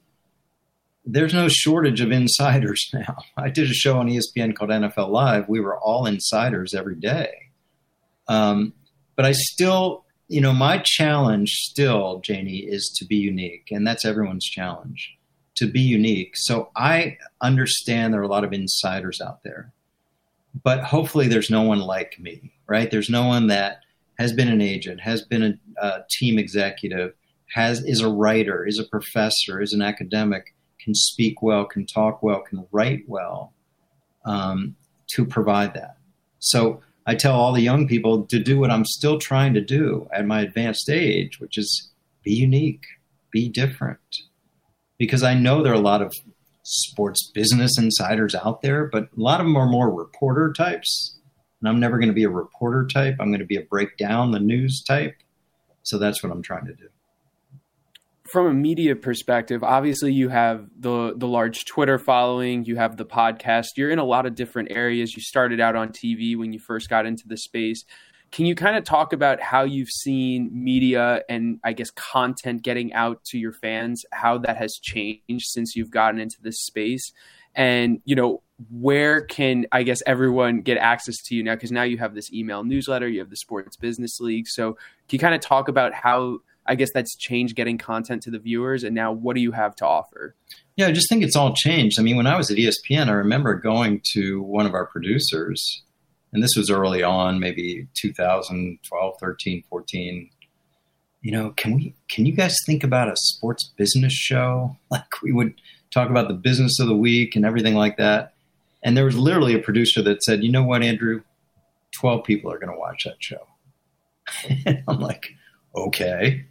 there's no shortage of insiders now. I did a show on ESPN called NFL Live. We were all insiders every day. Um, but I still, you know, my challenge still, Janie, is to be unique. And that's everyone's challenge to be unique. So I understand there are a lot of insiders out there but hopefully there's no one like me, right? There's no one that has been an agent, has been a, a team executive, has is a writer, is a professor, is an academic, can speak well, can talk well, can write well, um, to provide that. So I tell all the young people to do what I'm still trying to do at my advanced age, which is be unique, be different. Because I know there are a lot of sports business insiders out there, but a lot of them are more reporter types. And I'm never going to be a reporter type. I'm going to be a break down the news type. So that's what I'm trying to do. From a media perspective, obviously you have the the large Twitter following, you have the podcast. You're in a lot of different areas. You started out on TV when you first got into the space. Can you kind of talk about how you've seen media and I guess content getting out to your fans, how that has changed since you've gotten into this space? And, you know, where can I guess everyone get access to you now? Because now you have this email newsletter, you have the Sports Business League. So can you kind of talk about how I guess that's changed getting content to the viewers and now what do you have to offer? Yeah, I just think it's all changed. I mean, when I was at ESPN, I remember going to one of our producers and this was early on, maybe 2012, 13, 14. You know, can we can you guys think about a sports business show? Like we would talk about the business of the week and everything like that. And there was literally a producer that said, "You know what, Andrew? 12 people are going to watch that show." and I'm like, "Okay."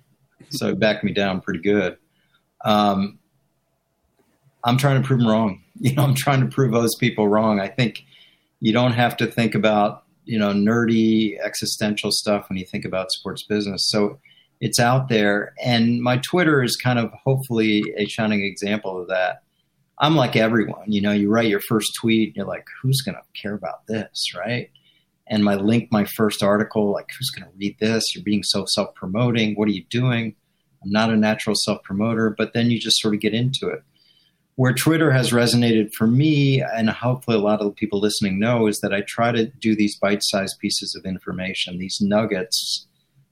So it backed me down pretty good. Um, I'm trying to prove them wrong. You know, I'm trying to prove those people wrong. I think you don't have to think about you know nerdy existential stuff when you think about sports business. So it's out there, and my Twitter is kind of hopefully a shining example of that. I'm like everyone, you know, you write your first tweet, you're like, who's going to care about this, right? And my link, my first article, like, who's going to read this? You're being so self promoting. What are you doing? I'm not a natural self promoter, but then you just sort of get into it where Twitter has resonated for me, and hopefully a lot of the people listening know, is that I try to do these bite sized pieces of information, these nuggets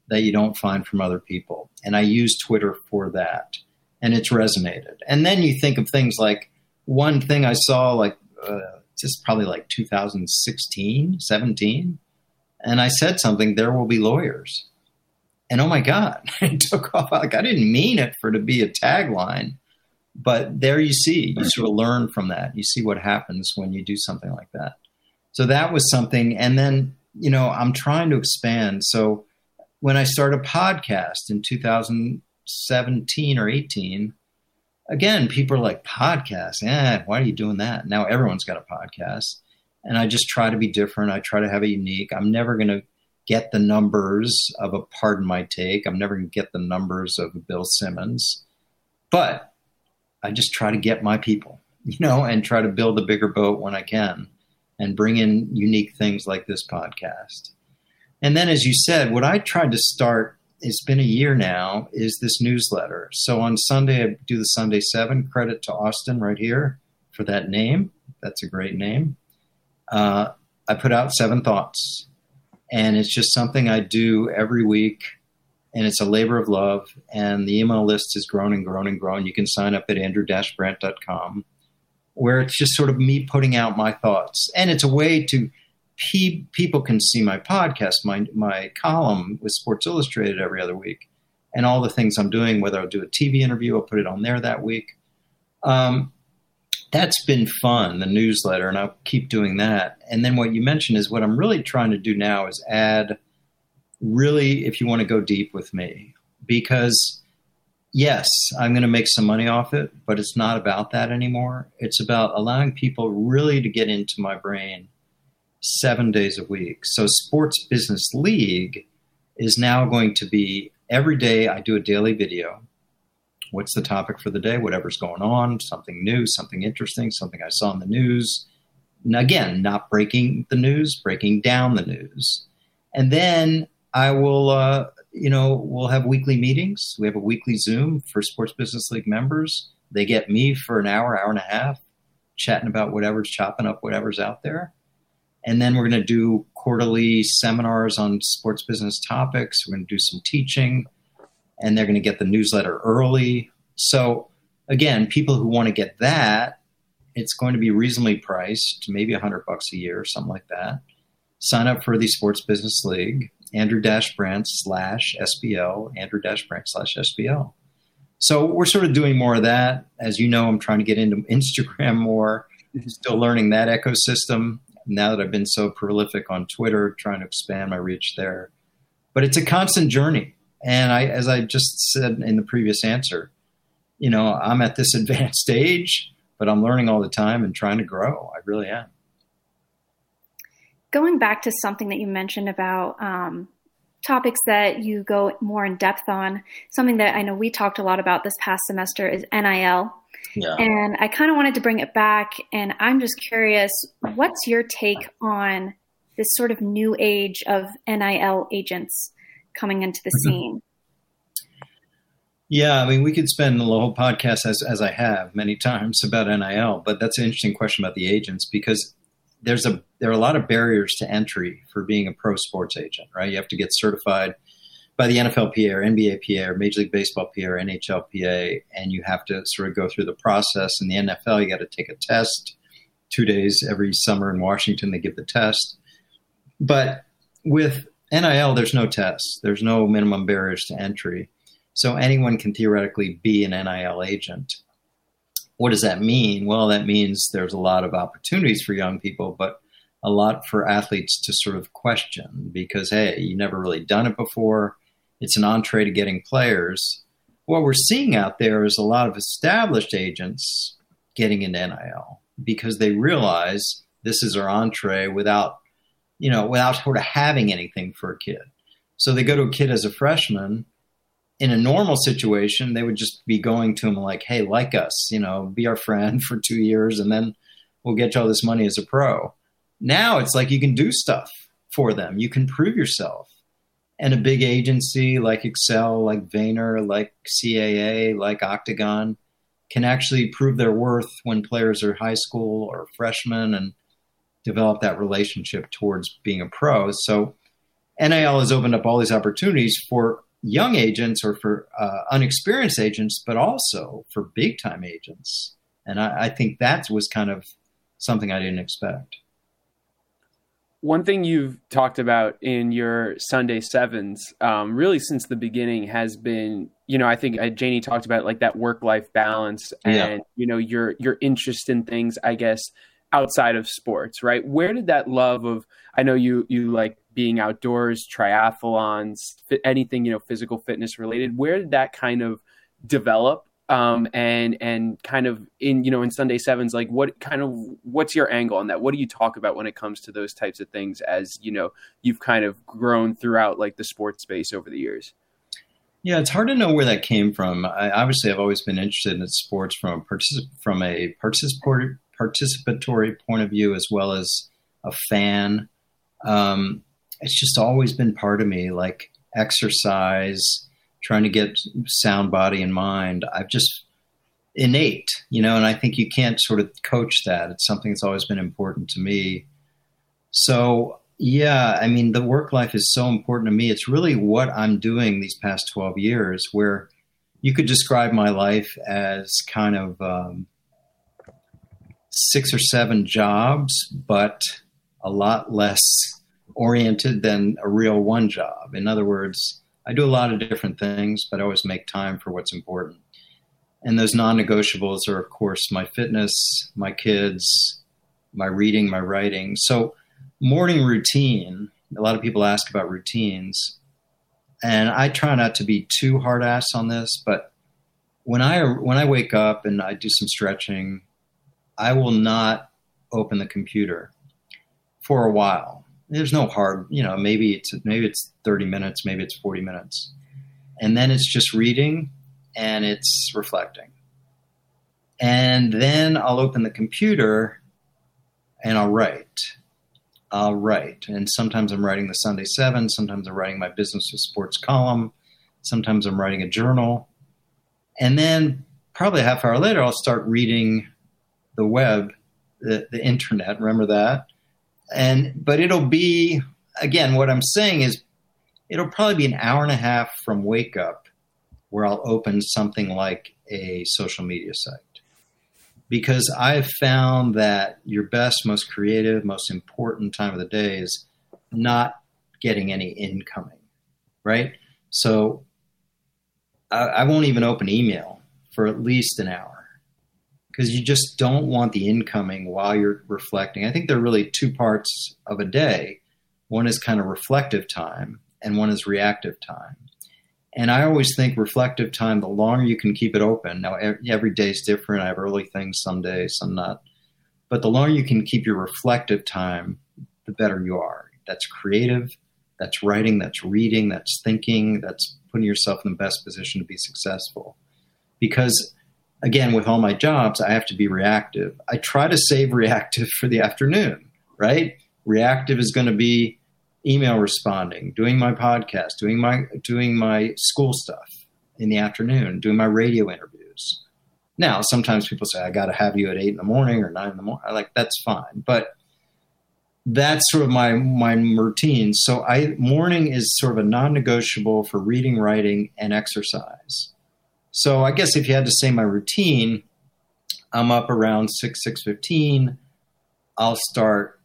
that you don't find from other people. And I use Twitter for that. And it's resonated. And then you think of things like one thing I saw, like uh, just probably like 2016, 17. And I said something, there will be lawyers. And oh my God, it took off. Like I didn't mean it for to be a tagline but there you see, you sort of learn from that. You see what happens when you do something like that. So that was something. And then, you know, I'm trying to expand. So when I started a podcast in 2017 or 18, again, people are like, podcast, eh, why are you doing that? Now everyone's got a podcast. And I just try to be different. I try to have a unique. I'm never going to get the numbers of a pardon my take. I'm never going to get the numbers of Bill Simmons, but I just try to get my people, you know, and try to build a bigger boat when I can and bring in unique things like this podcast. And then, as you said, what I tried to start, it's been a year now, is this newsletter. So on Sunday, I do the Sunday Seven. Credit to Austin right here for that name. That's a great name. Uh, I put out seven thoughts, and it's just something I do every week, and it's a labor of love. And the email list has grown and grown and grown. You can sign up at andrew-brandt.com, where it's just sort of me putting out my thoughts, and it's a way to pe- people can see my podcast, my my column with Sports Illustrated every other week, and all the things I'm doing. Whether I'll do a TV interview, I'll put it on there that week. Um, that's been fun, the newsletter, and I'll keep doing that. And then what you mentioned is what I'm really trying to do now is add really, if you want to go deep with me, because yes, I'm going to make some money off it, but it's not about that anymore. It's about allowing people really to get into my brain seven days a week. So, Sports Business League is now going to be every day I do a daily video what's the topic for the day, whatever's going on, something new, something interesting, something I saw in the news. And again, not breaking the news, breaking down the news. And then I will, uh, you know, we'll have weekly meetings. We have a weekly Zoom for Sports Business League members. They get me for an hour, hour and a half, chatting about whatever's chopping up whatever's out there. And then we're going to do quarterly seminars on sports business topics. We're going to do some teaching and they're going to get the newsletter early. So again, people who want to get that, it's going to be reasonably priced, maybe hundred bucks a year, or something like that. Sign up for the Sports Business League, Andrew Brandt slash SBL, Andrew Brandt slash SBL. So we're sort of doing more of that. As you know, I'm trying to get into Instagram more, mm-hmm. still learning that ecosystem now that I've been so prolific on Twitter, trying to expand my reach there. But it's a constant journey. And I, as I just said in the previous answer, you know, I'm at this advanced age, but I'm learning all the time and trying to grow. I really am. Going back to something that you mentioned about um, topics that you go more in depth on, something that I know we talked a lot about this past semester is NIL. Yeah. And I kind of wanted to bring it back, and I'm just curious what's your take on this sort of new age of NIL agents? coming into the mm-hmm. scene? Yeah, I mean, we could spend the whole podcast as as I have many times about NIL, but that's an interesting question about the agents because there's a there are a lot of barriers to entry for being a pro sports agent, right? You have to get certified by the NFLPA or NBAPA or Major League Baseball PA or NHLPA, and you have to sort of go through the process. In the NFL, you got to take a test two days every summer in Washington. They give the test, but with NIL, there's no tests, there's no minimum barriers to entry. So anyone can theoretically be an NIL agent. What does that mean? Well, that means there's a lot of opportunities for young people, but a lot for athletes to sort of question because, hey, you never really done it before. It's an entree to getting players. What we're seeing out there is a lot of established agents getting into NIL because they realize this is our entree without you know, without sort of having anything for a kid. So they go to a kid as a freshman. In a normal situation, they would just be going to him like, "Hey, like us, you know, be our friend for two years, and then we'll get you all this money as a pro." Now it's like you can do stuff for them. You can prove yourself. And a big agency like Excel, like Vayner, like CAA, like Octagon can actually prove their worth when players are high school or freshmen and develop that relationship towards being a pro. So NIL has opened up all these opportunities for young agents or for uh, unexperienced agents, but also for big time agents. And I, I think that was kind of something I didn't expect. One thing you've talked about in your Sunday sevens, um, really since the beginning, has been, you know, I think uh, Janie talked about like that work life balance and yeah. you know your your interest in things, I guess, outside of sports, right? Where did that love of I know you you like being outdoors, triathlons, anything you know physical fitness related. Where did that kind of develop? um, and and kind of in you know in Sunday sevens, like what kind of what's your angle on that? What do you talk about when it comes to those types of things? As you know, you've kind of grown throughout like the sports space over the years. Yeah, it's hard to know where that came from. I, obviously, I've always been interested in sports from a particip- from a participatory participatory point of view as well as a fan. Um, it's just always been part of me, like exercise, trying to get sound body and mind. I've just innate, you know, and I think you can't sort of coach that. It's something that's always been important to me. So, yeah, I mean, the work life is so important to me. It's really what I'm doing these past 12 years, where you could describe my life as kind of um, six or seven jobs, but a lot less oriented than a real one job. In other words, I do a lot of different things, but I always make time for what's important. And those non negotiables are, of course, my fitness, my kids, my reading, my writing. So, morning routine, a lot of people ask about routines. And I try not to be too hard ass on this, but when I when I wake up and I do some stretching, I will not open the computer for a while there's no hard, you know, maybe it's maybe it's 30 minutes, maybe it's 40 minutes. And then it's just reading and it's reflecting. And then I'll open the computer and I'll write. I'll write. And sometimes I'm writing the Sunday 7, sometimes I'm writing my business with sports column, sometimes I'm writing a journal. And then probably a half hour later, I'll start reading the web, the, the internet. Remember that? and but it'll be again what i'm saying is it'll probably be an hour and a half from wake up where i'll open something like a social media site because i've found that your best most creative most important time of the day is not getting any incoming right so I, I won't even open email for at least an hour because you just don't want the incoming while you're reflecting. I think there are really two parts of a day. One is kind of reflective time, and one is reactive time. And I always think reflective time, the longer you can keep it open. Now, every day is different. I have early things some days, some not. But the longer you can keep your reflective time, the better you are. That's creative, that's writing, that's reading, that's thinking, that's putting yourself in the best position to be successful. Because again, with all my jobs, I have to be reactive. I try to save reactive for the afternoon, right? Reactive is going to be email responding, doing my podcast, doing my doing my school stuff in the afternoon, doing my radio interviews. Now, sometimes people say I got to have you at eight in the morning or nine in the morning. I like that's fine, but that's sort of my my routine. So I morning is sort of a non-negotiable for reading, writing, and exercise. So I guess if you had to say my routine, I'm up around six six fifteen. I'll start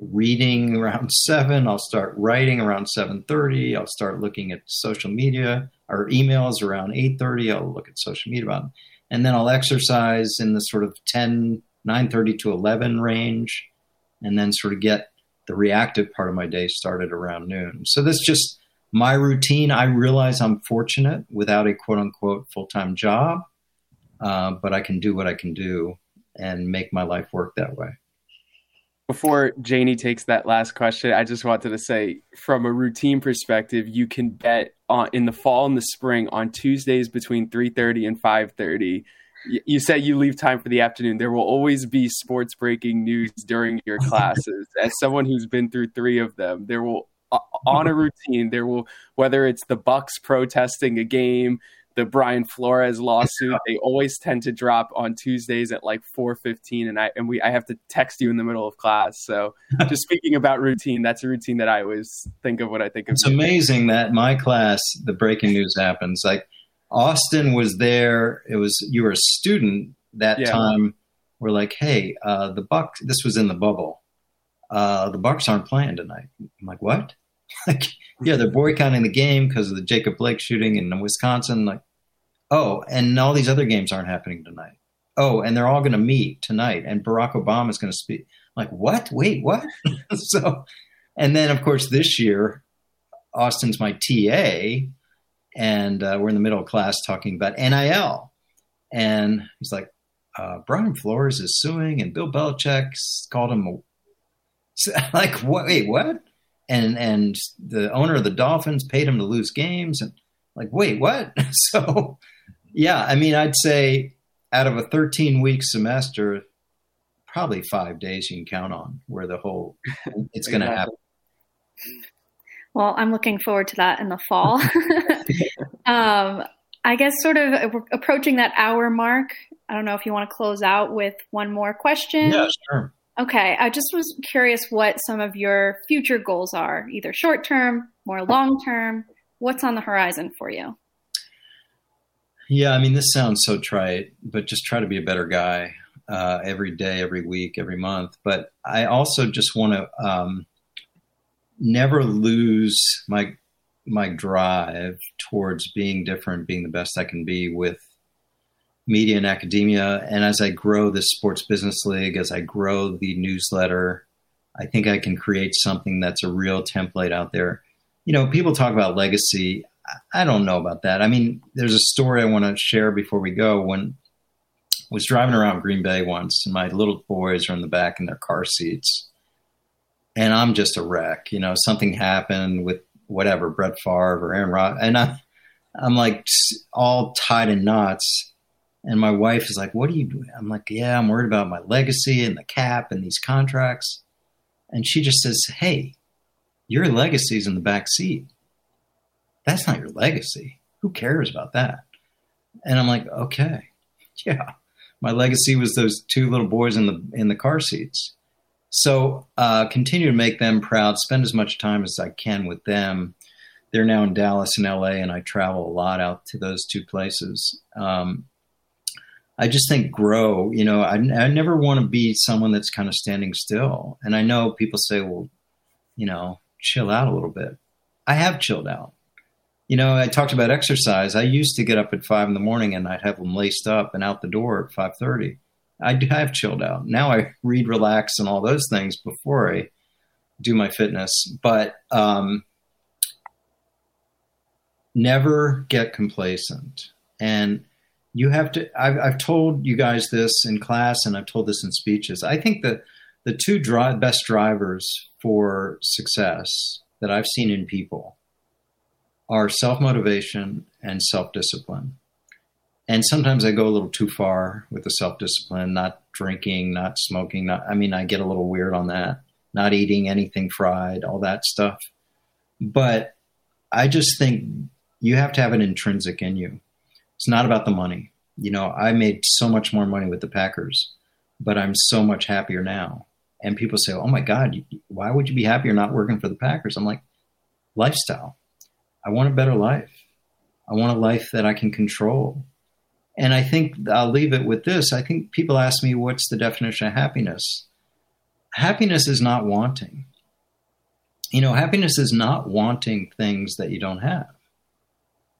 reading around seven. I'll start writing around seven thirty. I'll start looking at social media or emails around eight thirty. I'll look at social media and then I'll exercise in the sort of 10, 9.30 to eleven range, and then sort of get the reactive part of my day started around noon. So this just my routine, I realize I'm fortunate without a quote unquote full time job, uh, but I can do what I can do and make my life work that way. Before Janie takes that last question, I just wanted to say from a routine perspective, you can bet on, in the fall and the spring on Tuesdays between 3:30 and 5:30 you said you leave time for the afternoon. There will always be sports breaking news during your classes. As someone who's been through three of them, there will on a routine. There will whether it's the Bucks protesting a game, the Brian Flores lawsuit. They always tend to drop on Tuesdays at like four fifteen, and I and we I have to text you in the middle of class. So just speaking about routine, that's a routine that I always think of when I think of. It's amazing that my class, the breaking news happens. Like Austin was there. It was you were a student that yeah. time. We're like, hey, uh, the Bucks. This was in the bubble. Uh, the Bucks aren't playing tonight. I'm like, what? like, yeah, they're boycotting the game because of the Jacob Blake shooting in Wisconsin. Like, oh, and all these other games aren't happening tonight. Oh, and they're all going to meet tonight, and Barack Obama is going to speak. I'm like, what? Wait, what? so, and then of course this year, Austin's my TA, and uh, we're in the middle of class talking about NIL. and he's like, uh, Brian Flores is suing, and Bill Belichick called him a, like, what? Wait, what? And and the owner of the Dolphins paid him to lose games, and like, wait, what? so, yeah, I mean, I'd say out of a 13 week semester, probably five days you can count on where the whole it's going to happen. Well, I'm looking forward to that in the fall. um, I guess sort of approaching that hour mark. I don't know if you want to close out with one more question. Yeah, sure. Okay. I just was curious what some of your future goals are, either short term, more long term. What's on the horizon for you? Yeah, I mean, this sounds so trite, but just try to be a better guy uh, every day, every week, every month. But I also just want to um, never lose my my drive towards being different, being the best I can be with media and academia. And as I grow this sports business league, as I grow the newsletter, I think I can create something that's a real template out there. You know, people talk about legacy. I don't know about that. I mean, there's a story I want to share before we go. When I was driving around Green Bay once, and my little boys are in the back in their car seats, and I'm just a wreck. You know, something happened with whatever Brett Favre or Aaron Rodgers, and I'm I'm like all tied in knots. And my wife is like, "What are you doing?" I'm like, "Yeah, I'm worried about my legacy and the cap and these contracts." And she just says, "Hey, your legacy's in the back seat. That's not your legacy. Who cares about that?" And I'm like, "Okay, yeah, my legacy was those two little boys in the in the car seats." So uh, continue to make them proud. Spend as much time as I can with them. They're now in Dallas and LA, and I travel a lot out to those two places. Um, I just think grow. You know, I, I never want to be someone that's kind of standing still. And I know people say, well, you know, chill out a little bit. I have chilled out. You know, I talked about exercise. I used to get up at five in the morning and I'd have them laced up and out the door at five thirty. I have chilled out. Now I read, relax, and all those things before I do my fitness. But um, never get complacent. And you have to. I've, I've, told you guys this in class, and I've told this in speeches. I think that the two dri- best drivers for success that I've seen in people are self motivation and self discipline and sometimes I go a little too far with the self discipline, not drinking, not smoking. Not, I mean, I get a little weird on that, not eating anything fried, all that stuff. But I just think you have to have an intrinsic in you. It's not about the money. You know, I made so much more money with the Packers, but I'm so much happier now. And people say, "Oh my God, why would you be happier not working for the Packers?" I'm like, lifestyle. I want a better life. I want a life that I can control. And I think I'll leave it with this. I think people ask me, what's the definition of happiness? Happiness is not wanting. You know, happiness is not wanting things that you don't have.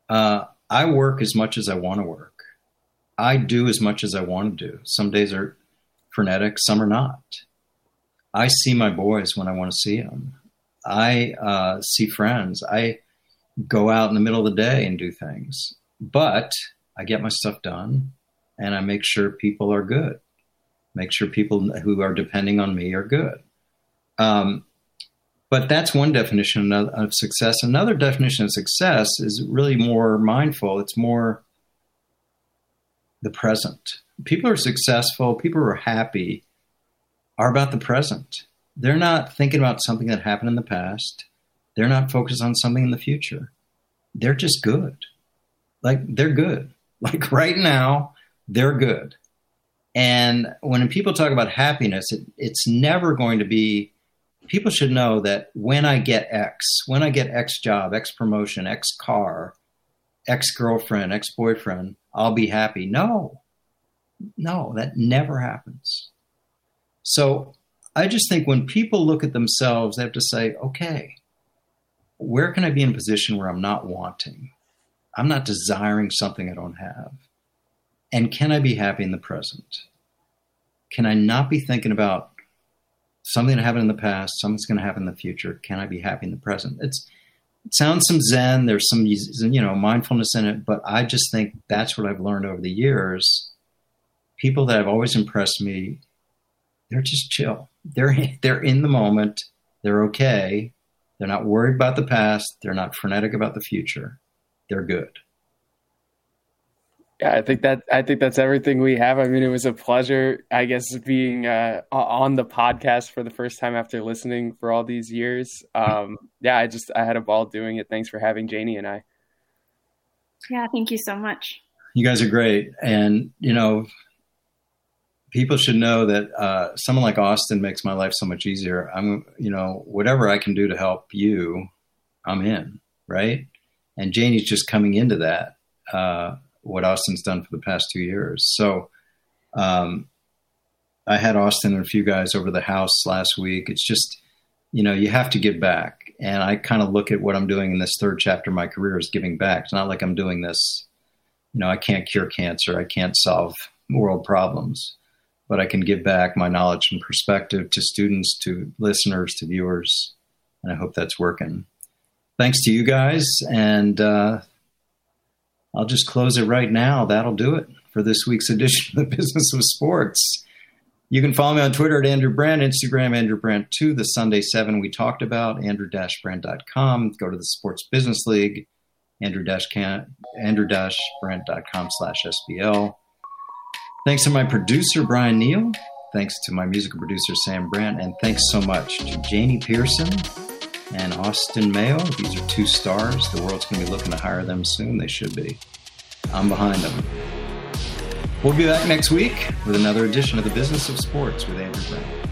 Uh, I work as much as I want to work. I do as much as I want to do. Some days are frenetic, some are not. I see my boys when I want to see them. I uh, see friends. I go out in the middle of the day and do things. But I get my stuff done and I make sure people are good. Make sure people who are depending on me are good. Um, but that's one definition of success. Another definition of success is really more mindful. It's more the present. People are successful, people who are happy are about the present. They're not thinking about something that happened in the past. They're not focused on something in the future. They're just good. Like they're good. Like right now, they're good. And when people talk about happiness, it, it's never going to be, people should know that when I get X, when I get X job, X promotion, X car, X girlfriend, X boyfriend, I'll be happy. No, no, that never happens. So I just think when people look at themselves, they have to say, okay, where can I be in a position where I'm not wanting? I'm not desiring something I don't have. And can I be happy in the present? Can I not be thinking about something that happened in the past, something's going to happen in the future? Can I be happy in the present? It's sounds some zen. There's some you know mindfulness in it, but I just think that's what I've learned over the years. People that have always impressed me, they're just chill. They're they're in the moment. They're okay. They're not worried about the past. They're not frenetic about the future. They're good. Yeah, I think that I think that's everything we have. I mean, it was a pleasure, I guess, being uh, on the podcast for the first time after listening for all these years. Um, yeah, I just I had a ball doing it. Thanks for having Janie and I. Yeah, thank you so much. You guys are great, and you know, people should know that uh, someone like Austin makes my life so much easier. I'm, you know, whatever I can do to help you, I'm in, right? And Janie's just coming into that. Uh, what Austin's done for the past two years. So um, I had Austin and a few guys over the house last week. It's just, you know, you have to give back. And I kind of look at what I'm doing in this third chapter of my career as giving back. It's not like I'm doing this, you know, I can't cure cancer, I can't solve world problems, but I can give back my knowledge and perspective to students, to listeners, to viewers. And I hope that's working. Thanks to you guys. And uh, I'll just close it right now. That'll do it for this week's edition of the Business of Sports. You can follow me on Twitter at Andrew Brandt, Instagram Andrew Brandt Two, the Sunday 7 we talked about, Andrew-Brandt.com. Go to the Sports Business League, Andrew-Brandt.com slash SBL. Thanks to my producer, Brian Neal. Thanks to my musical producer, Sam Brandt. And thanks so much to Janie Pearson and Austin Mayo. These are two stars. The world's going to be looking to hire them soon. They should be. I'm behind them. We'll be back next week with another edition of the Business of Sports with Andrew Brandt.